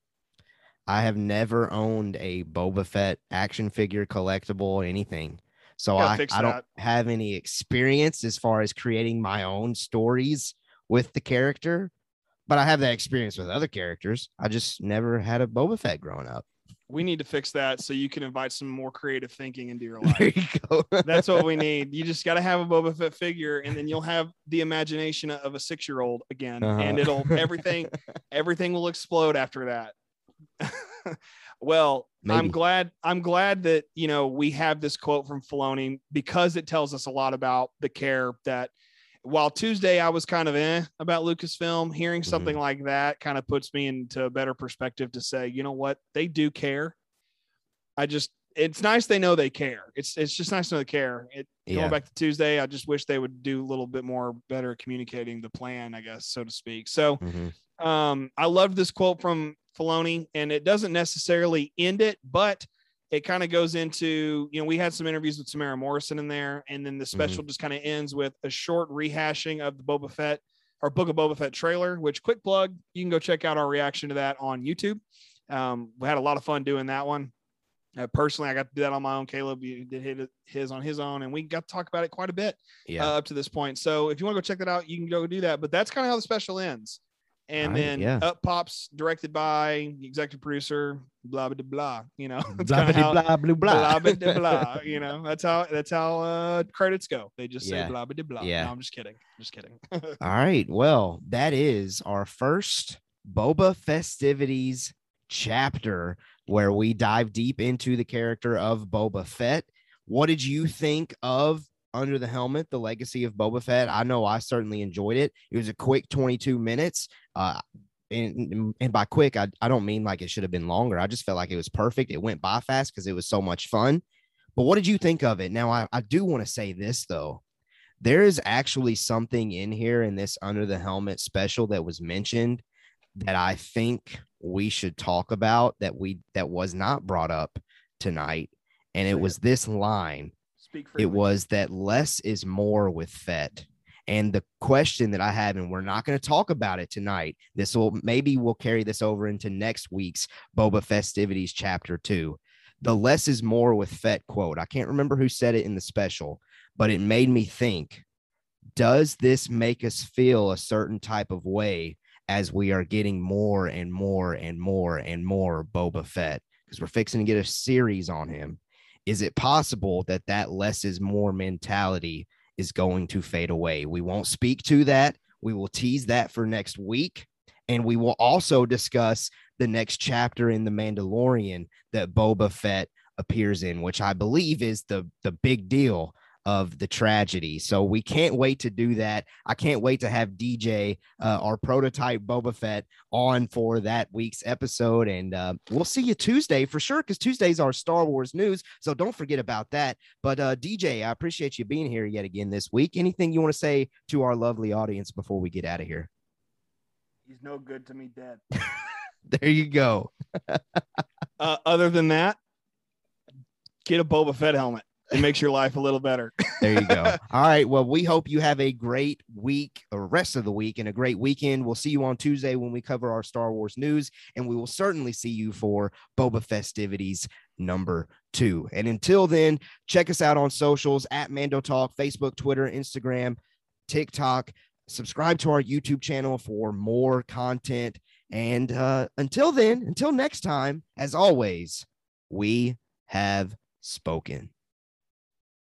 I have never owned a Boba Fett action figure collectible, or anything. So I, I don't have any experience as far as creating my own stories with the character, but I have that experience with other characters. I just never had a Boba Fett growing up. We need to fix that so you can invite some more creative thinking into your There life. you go. That's what we need. You just got to have a Boba Fett figure, and then you'll have the imagination of a six year old again, Uh-huh. and it'll everything everything will explode after that. well, I'm glad I'm glad that you know we have this quote from Filoni because it tells us a lot about the care that while Tuesday I was kind of eh about Lucasfilm, hearing something Mm-hmm. like that kind of puts me into a better perspective to say, you know what, they do care. I just it's nice they know they care. It's it's just nice to know they care. It Yeah. going back to Tuesday, I just wish they would do a little bit more better communicating the plan, I guess, so to speak. So Mhm. Um, I loved this quote from Filoni, and it doesn't necessarily end it, but it kind of goes into, you know, we had some interviews with Temuera Morrison in there, and then the special just kind of ends with a short rehashing of the Boba Fett or Book of Boba Fett trailer, which quick plug, you can go check out our reaction to that on YouTube. Um, we had a lot of fun doing that one. Uh, personally, I got to do that on my own. Caleb did hit his on his own, and we got to talk about it quite a bit Yeah. uh, up to this point. So if you want to go check that out, you can go do that. But that's kind of how the special ends. And Right, then yeah. up pops directed by the executive producer, blah blah blah. you know, Blah, blah, how- blah, blah, blah blah. blah blah. You know, that's how that's how uh credits go. They just say Yeah. blah blah blah. Yeah. No, I'm just kidding. I'm Just kidding. All right. Well, that is our first Boba festivities chapter where we dive deep into the character of Boba Fett. What did you think of Under the Helmet, The Legacy of Boba Fett? I know I certainly enjoyed it. It was a quick 22 minutes. Uh, and, and by quick, I, I don't mean like it should have been longer. I just felt like it was perfect. It went by fast because it was so much fun. But what did you think of it? Now, I, I do want to say this though there is actually something in here in this under the helmet special that was mentioned that I think we should talk about that we that was not brought up tonight and it was this line Speak it was that less is more with Fett. And the question that I have, and we're not going to talk about it tonight. This will maybe we'll carry this over into next week's Boba Festivities chapter two. The less is more with Fett quote. I can't remember who said it in the special, but it made me think does this make us feel a certain type of way as we are getting more and more and more and more Boba Fett? Because we're fixing to get a series on him is it possible that that less is more mentality is going to fade away? We won't speak to that. We will tease that for next week. And we will also discuss the next chapter in The Mandalorian that Boba Fett appears in, which I believe is the, the big deal of the tragedy. So we can't wait to do that. I can't wait to have DJ, uh, our prototype Boba Fett, on for that week's episode. And uh, we'll see you Tuesday for sure, because Tuesday's our Star Wars news. So don't forget about that. But uh, DJ, I appreciate you being here yet again this week. Anything you want to say to our lovely audience before we get out of here? He's no good to me dead. There you go. Uh, other than that, get a Boba Fett helmet. It makes your life a little better. There you go. All right. Well, we hope you have a great week or rest of the week and a great weekend. We'll see you on Tuesday when we cover our Star Wars news, and we will certainly see you for Boba Festivities number two. And until then, check us out on socials at Mando Talk, Facebook, Twitter, Instagram, TikTok. Subscribe to our YouTube channel for more content. And uh, until then, until next time, as always, we have spoken.